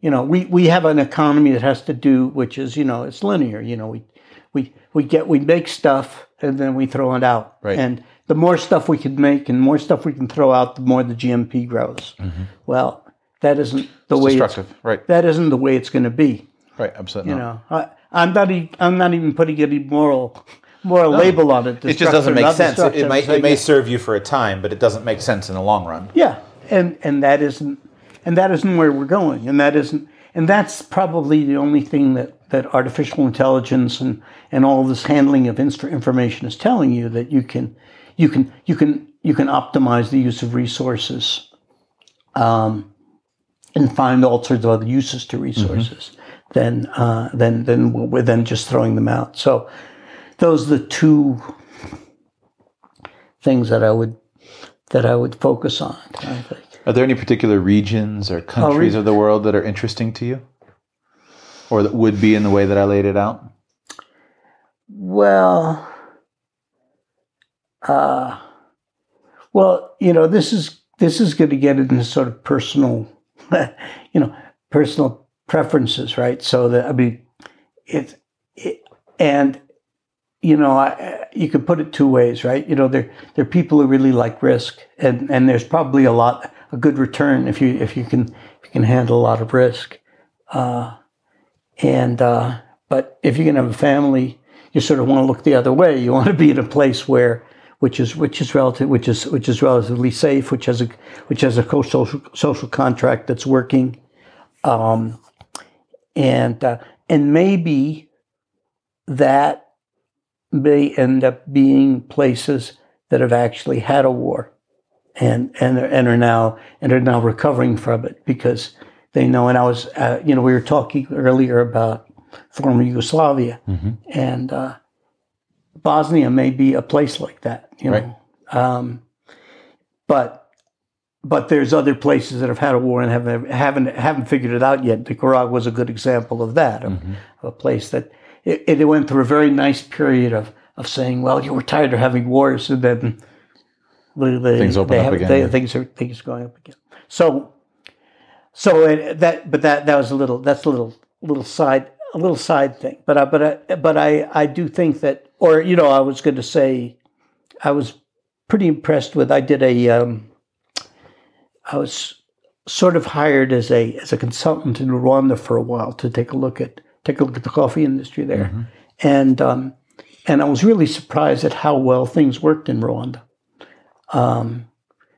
You know, we, we have an economy that has to do, which is you know, it's linear. You know, we we we get we make stuff and then we throw it out. Right. And the more stuff we can make and more stuff we can throw out, the more the GNP grows. Mm-hmm. Well, that isn't the it's way. Destructive. right. That isn't the way it's going to be. Right. Absolutely. You know, I, I'm not. E- I'm not even putting any moral more no. label on it. It just doesn't make sense. It, it may serve you for a time, but it doesn't make sense in the long run. Yeah, and and that isn't and that isn't where we're going, and that isn't and that's probably the only thing that that artificial intelligence and and all this handling of information is telling you that you can you can you can you can optimize the use of resources. Um, and find all sorts of other uses to resources mm-hmm. than uh, than than than just throwing them out. So those are the two things that I would that I would focus on. I think. Are there any particular regions or countries oh, re- of the world that are interesting to you, or that would be in the way that I laid it out? Well, uh, well, you know, this is this is going to get into sort of personal, <laughs> you know, personal preferences, right? So that I mean, it, it and you know, I, you could put it two ways, right? You know, there there are people who really like risk, and and there's probably a lot a good return if you if you can if you can handle a lot of risk, uh, and uh, but if you're gonna have a family, you sort of want to look the other way. You want to be in a place where which is which is relative which is which is relatively safe, which has a which has a co-social social contract that's working, um, and uh, and maybe that may end up being places that have actually had a war and and and are now and are now recovering from it because they know. And I was, uh, you know, we were talking earlier about former Yugoslavia, mm-hmm. and uh, Bosnia may be a place like that, you know. Right. Um, but but there's other places that have had a war and haven't haven't haven't figured it out yet. Nicaragua was a good example of that, of, mm-hmm. a place that it, it went through a very nice period of of saying, well, you were tired of having wars, and then they, things open up have, again. They, things are things are going up again. So, so it, that, but that that was a little. That's a little little side a little side thing. But I, but I, but I I do think that, or you know, I was going to say, I was pretty impressed with. I did a. Um, I was sort of hired as a as a consultant in Rwanda for a while to take a look at take a look at the coffee industry there, Mm-hmm. and um, and I was really surprised at how well things worked in Rwanda. Um,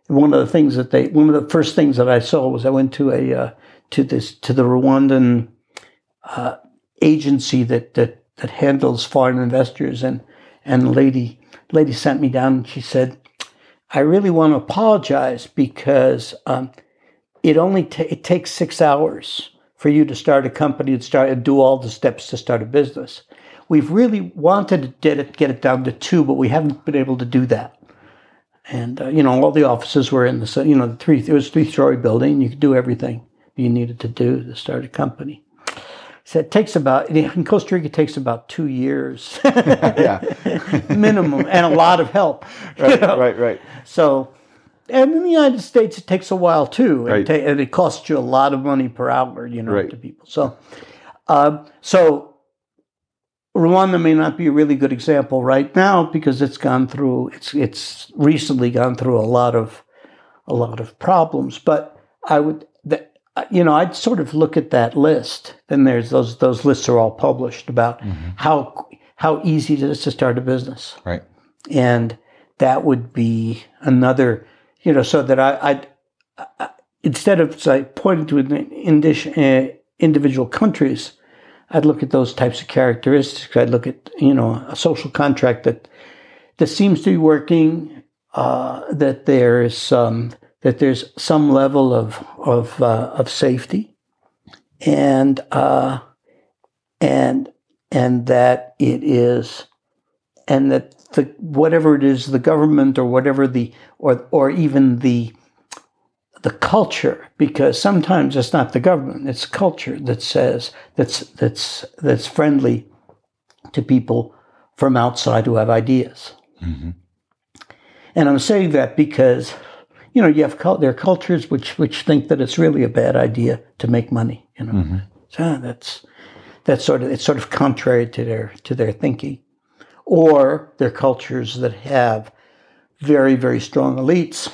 one of the things that they one of the first things that I saw was I went to a uh, to this to the Rwandan uh, agency that that that handles foreign investors and and the lady lady sent me down and she said I really want to apologize because um, it only ta- it takes six hours for you to start a company and start and do all the steps to start a business. We've really wanted to get it, get it down to two, but we haven't been able to do that. And uh, you know, all the offices were in the you know the three it was a three story building. You could do everything you needed to do to start a company. So it takes about in Costa Rica it takes about two years <laughs> yeah. <laughs> minimum and a lot of help. <laughs> you Right, know? right, right. So, and in the United States, it takes a while too, Right. and, ta- and it costs you a lot of money per hour, you know, Right. to people. So, um, so Rwanda may not be a really good example right now because it's gone through it's it's recently gone through a lot of a lot of problems. But I would that you know I'd sort of look at that list. Then there's those those lists are all published about how how easy it is to start a business Right. and that would be another you know so that i I'd, I, instead of say pointing to uh, individual countries i'd look at those types of characteristics. I'd look at you know a social contract that that seems to be working uh, that there's um, that there's some level of of uh, of safety. And uh, and and that it is and that the whatever it is the government or whatever the or or even the the culture because sometimes it's not the government it's culture that says that's that's that's friendly to people from outside who have ideas Mhm. and i'm saying that because you know you have there are cultures which which think that it's really a bad idea to make money you know Mhm. so that's that's sort of it's sort of contrary to their to their thinking or they're cultures that have very very strong elites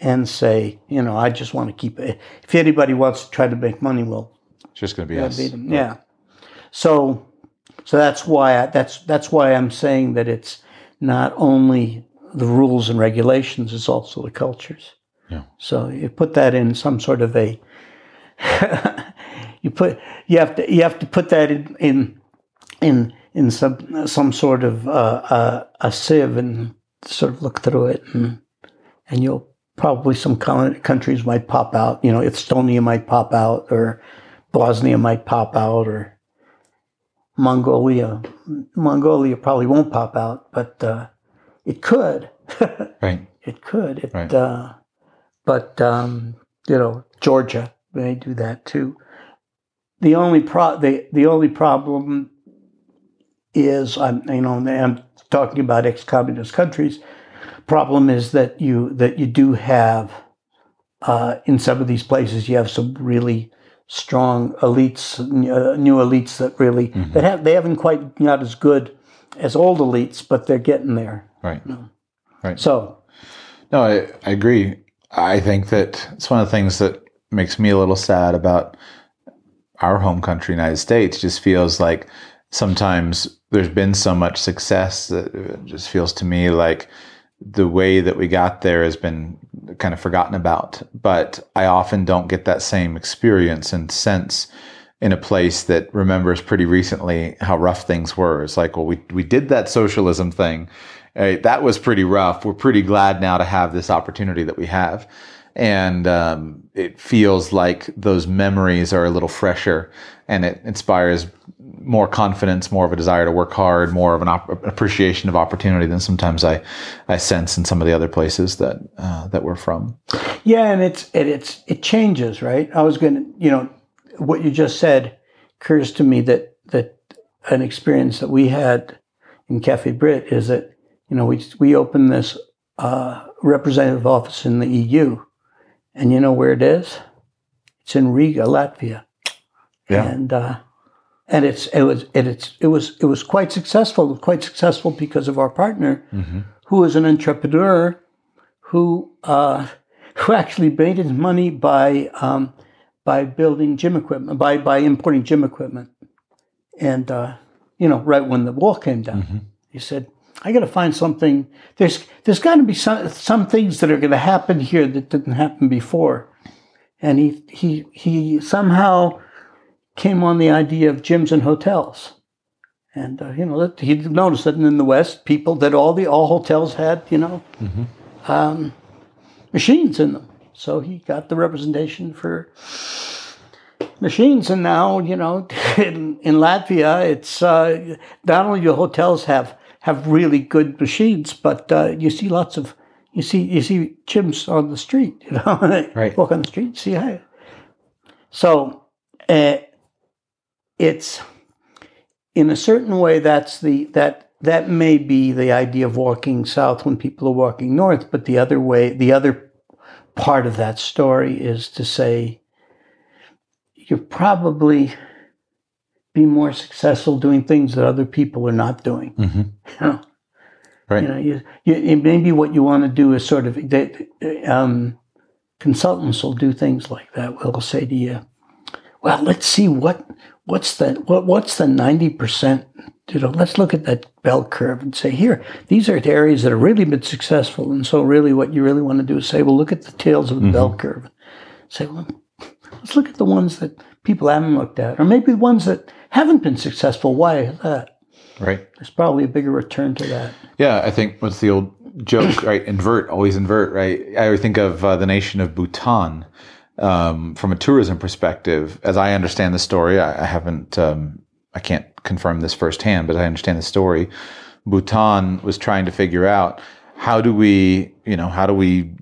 and say you know i just want to keep it if anybody wants to try to make money well It's just going to be us. beat 'em. yeah so so that's why I, that's that's why i'm saying that it's not only the rules and regulations it's also the cultures Yeah. so you put that in some sort of a <laughs> you put you have to you have to put that in in in in some some sort of uh, uh, a sieve and sort of look through it. And and you'll probably some countries might pop out. You know Estonia might pop out or Bosnia might pop out or Mongolia. Mongolia probably won't pop out but uh, it could. <laughs> Right. it could. It Right. uh, but um, you know Georgia may do that too. The only pro the, the only problem is I'm you know I'm talking about ex-communist countries. Problem is that you that you do have uh, in some of these places you have some really strong elites, uh, new elites that really that have they haven't quite got as good as old elites, but they're getting there. Right. Right. So No, I, I agree. I think that it's one of the things that makes me a little sad about our home country, United States. Just feels like sometimes there's been so much success that it just feels to me like the way that we got there has been kind of forgotten about. But I often don't get that same experience and sense in a place that remembers pretty recently how rough things were. It's like, well, we, we did that socialism thing. Uh, that was pretty rough. We're pretty glad now to have this opportunity that we have. And um, it feels like those memories are a little fresher and it inspires more confidence, more of a desire to work hard, more of an op- appreciation of opportunity than sometimes I, I sense in some of the other places that uh, that we're from. Yeah, and it's it, it's it changes, right? I was going to, you know, what you just said occurs to me that that an experience that we had in Cafe Britt is that you know we we opened this uh, representative office in the EU, and you know where it is? It's in Riga, Latvia, Yeah. and uh, and it's it was it, it's it was it was quite successful, quite successful because of our partner Mm-hmm. who was an entrepreneur who uh, <laughs> who actually made his money by um, by building gym equipment, by by importing gym equipment, and uh, you know, right when the wall came down, he said, "I got to find something. There's there's got to be some some things that are going to happen here that didn't happen before," and he he he somehow came on the idea of gyms and hotels. And uh, you know, that- he noticed that in the West, people that all the all hotels had, you know, um, machines in them. So he got the representation for machines, and now you know, <laughs> in, in Latvia, it's uh, not only your hotels have have really good machines, but uh, you see lots of you see you see gyms on the street. <laughs> You know, Right. walk on the street, see how. So, uh, it's in a certain way that's the that that may be the idea of walking south when people are walking north but the other way the other part of that story is to say you're probably be more successful doing things that other people are not doing. Hmm <laughs> you know? Right. you know you, you maybe what you want to do is sort of they, um, consultants will do things like that. They'll say to you well let's see what what's the what, what's the 90% you know let's look at that bell curve and say here these are the areas that have really been successful and so really what you really want to do is say well look at the tails of the bell curve say well let's look at the ones that people haven't looked at or maybe the ones that haven't been successful why is that Right. there's probably a bigger return to that Yeah, I think what's the old joke, right? Invert, always invert, right? I always think of uh, the nation of Bhutan um, from a tourism perspective. As I understand the story, I, I haven't, um, I can't confirm this firsthand, but I understand the story. Bhutan was trying to figure out how do we, you know, how do we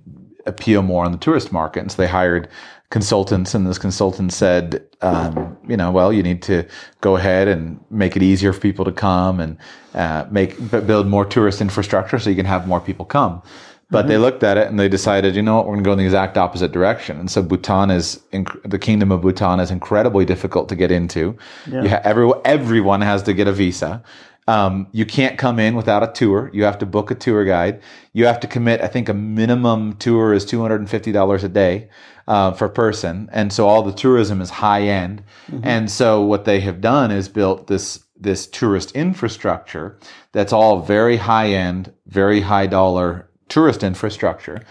appeal more on the tourist market? And so they hired consultants, and this consultant said, um, you know, well, you need to go ahead and make it easier for people to come and uh, make build more tourist infrastructure so you can have more people come. But they looked at it and they decided, you know what, we're going to go in the exact opposite direction. And so Bhutan is inc- the kingdom of Bhutan is incredibly difficult to get into. You ha- every, everyone has to get a visa. Um, you can't come in without a tour. You have to book a tour guide. You have to commit. I think a minimum tour is two hundred and fifty dollars a day uh, per person, and so all the tourism is high end. And so what they have done is built this this tourist infrastructure that's all very high end, very high dollar tourist infrastructure.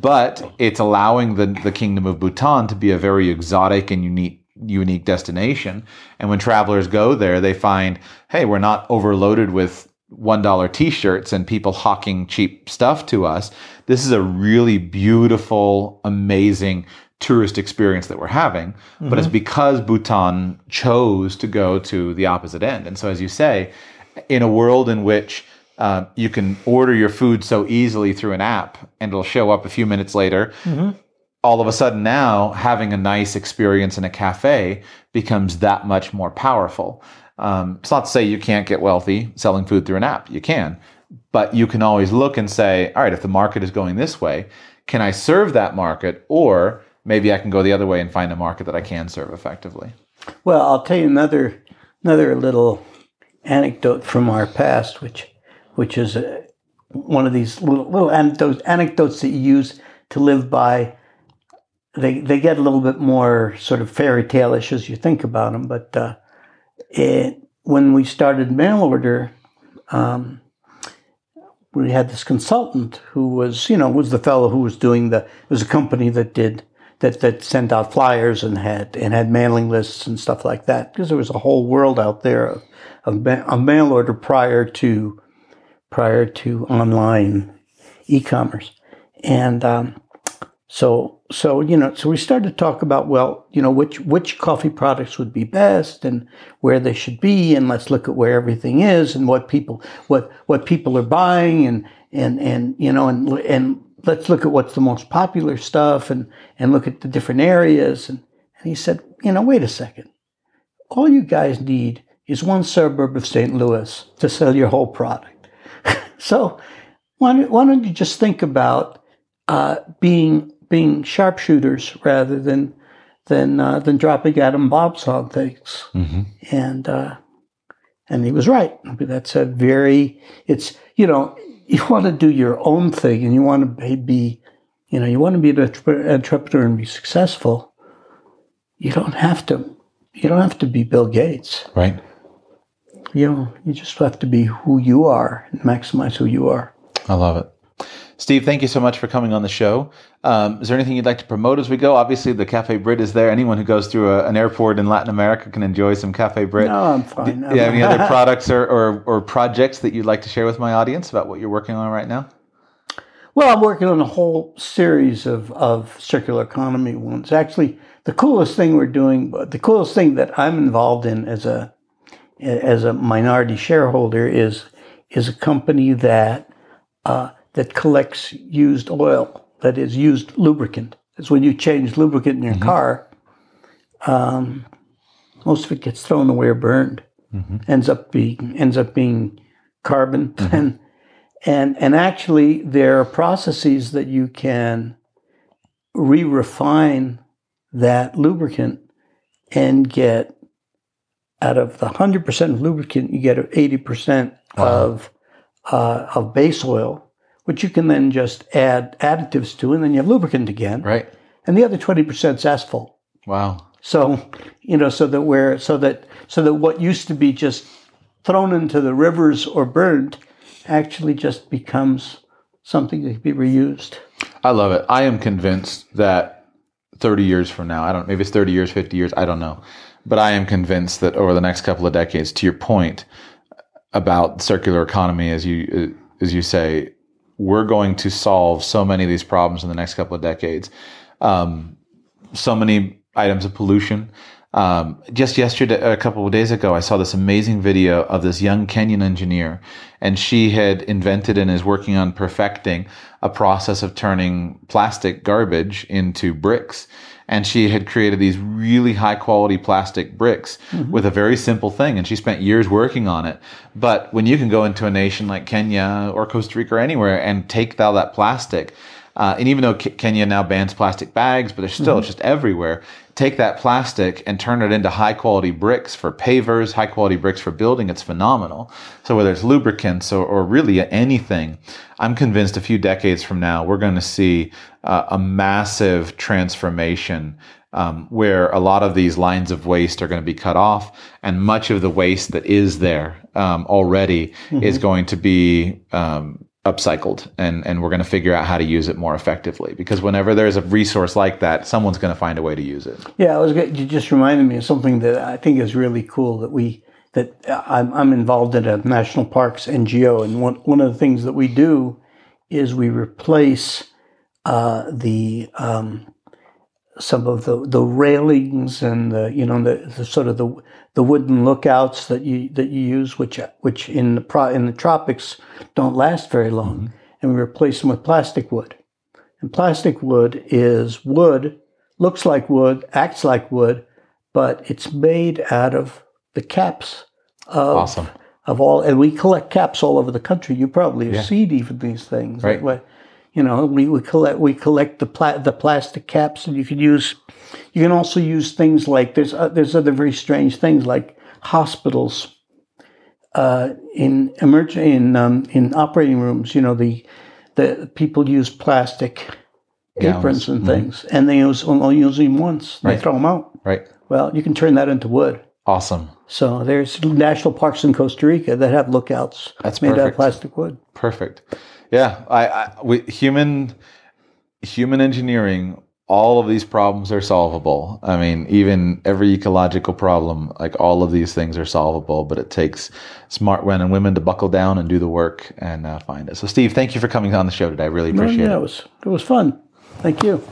But it's allowing the, the kingdom of Bhutan to be a very exotic and unique unique destination. And when travelers go there, they find, hey, we're not overloaded with $1 t shirts and people hawking cheap stuff to us. This is a really beautiful, amazing tourist experience that we're having. But it's mm-hmm. because Bhutan chose to go to the opposite end. And so, as you say, in a world in which uh, you can order your food so easily through an app and it'll show up a few minutes later all of a sudden now having a nice experience in a cafe becomes that much more powerful. Um, it's not to say you can't get wealthy selling food through an app. You can, but you can always look and say, all right, if the market is going this way, can I serve that market? Or maybe I can go the other way and find a market that I can serve effectively. Well, I'll tell you another another little anecdote from our past, which which is uh, one of these little little anecdotes anecdotes that you use to live by. They they get a little bit more sort of fairy tale-ish as you think about them, but uh, it, when we started mail order. Um, we had this consultant who was, you know, was the fellow who was doing the. It was a company that did that that sent out flyers and had and had mailing lists and stuff like that because there was a whole world out there of, of, of mail order prior to prior to online e-commerce. And um, so so you know so we started to talk about well you know which which coffee products would be best and where they should be and let's look at where everything is and what people what what people are buying and and and you know and and let's look at what's the most popular stuff and and look at the different areas. And, and he said you know wait a second. All you guys need is one suburb of St. Louis to sell your whole product so why don't, why don't you just think about uh, being being sharpshooters rather than than uh, than dropping atom bombs on things Mm-hmm. and uh, and he was right. I mean, that's a very it's you know you <laughs> want to do your own thing and you want to be, you know, you want to be an entrepreneur and be successful, you don't have to, you don't have to be Bill Gates. Right. You know, you just have to be who you are and maximize who you are. I love it. Steve, thank you so much for coming on the show. Um, is there anything you'd like to promote as we go? Obviously, the Cafe Britt is there. Anyone who goes through a, an airport in Latin America can enjoy some Cafe Britt. No, I'm fine. Do you have any other <laughs> products or, or, or projects that you'd like to share with my audience about what you're working on right now? Well, I'm working on a whole series of, of circular economy ones. Actually, the coolest thing we're doing, the coolest thing that I'm involved in as a as a minority shareholder is is a company that uh, that collects used oil, that is used lubricant. It's when you change lubricant in your mm-hmm. car, um, most of it gets thrown away or burned. Mm-hmm. Ends up being ends up being carbon mm-hmm. and and and actually there are processes that you can re-refine that lubricant and get out of the 100% of lubricant you get 80% wow. of uh, of base oil which you can then just add additives to, and then you have lubricant again. Right. And the other twenty percent is asphalt. Wow. So you know, so that where so that so that what used to be just thrown into the rivers or burned actually just becomes something that can be reused. I love it. I am convinced that 30 years from now, I don't maybe it's 30 years, 50 years, I don't know. But I am convinced that over the next couple of decades, to your point about circular economy, as you as you say, we're going to solve so many of these problems in the next couple of decades. Um, so many items of pollution. Um, just yesterday, a couple of days ago, I saw this amazing video of this young Kenyan engineer, and she had invented and is working on perfecting a process of turning plastic garbage into bricks and she had created these really high quality plastic bricks mm-hmm. with a very simple thing and she spent years working on it but when you can go into a nation like kenya or costa rica or anywhere and take all that plastic uh, and even though K- Kenya now bans plastic bags, but they're still mm-hmm. just everywhere. Take that plastic and turn it into high quality bricks for pavers, high quality bricks for building. It's phenomenal. So whether it's lubricants or, or really anything, I'm convinced a few decades from now we're going to see uh, a massive transformation um, where a lot of these lines of waste are going to be cut off, and much of the waste that is there um, already mm-hmm. is going to be um, upcycled and and we're going to figure out how to use it more effectively. Because whenever there's a resource like that someone's going to find a way to use it. Yeah I was you just reminded me of something that i think is really cool that we that i'm, I'm involved in a national parks ngo and one, one of the things that we do is we replace uh, the um, some of the, the railings and the you know the, the, sort of the the wooden lookouts that you that you use, which which in the pro, in the tropics don't last very long, mm-hmm. and we replace them with plastic wood. And plastic wood is wood, looks like wood, acts like wood, but it's made out of the caps of awesome. of all. And we collect caps all over the country. You probably have yeah. seen even these things, right? You know, we, we collect we collect the pla- the plastic caps, and you can use you can also use things like there's uh, there's other very strange things like hospitals uh, in emerg- in um, in operating rooms. You know, the the people use plastic Gowns. aprons and mm-hmm. things, and they use only use them once. They throw them out. Right. Well, you can turn that into wood. Awesome. So there's national parks in Costa Rica that have lookouts That's made perfect. out of plastic wood. Perfect. Yeah, I, I we, human human engineering. All of these problems are solvable. I mean, even every ecological problem, like all of these things are solvable, but it takes smart men and women to buckle down and do the work and uh, find it. So, Steve, thank you for coming on the show today. I really appreciate no, yeah, it. it was it was fun. Thank you.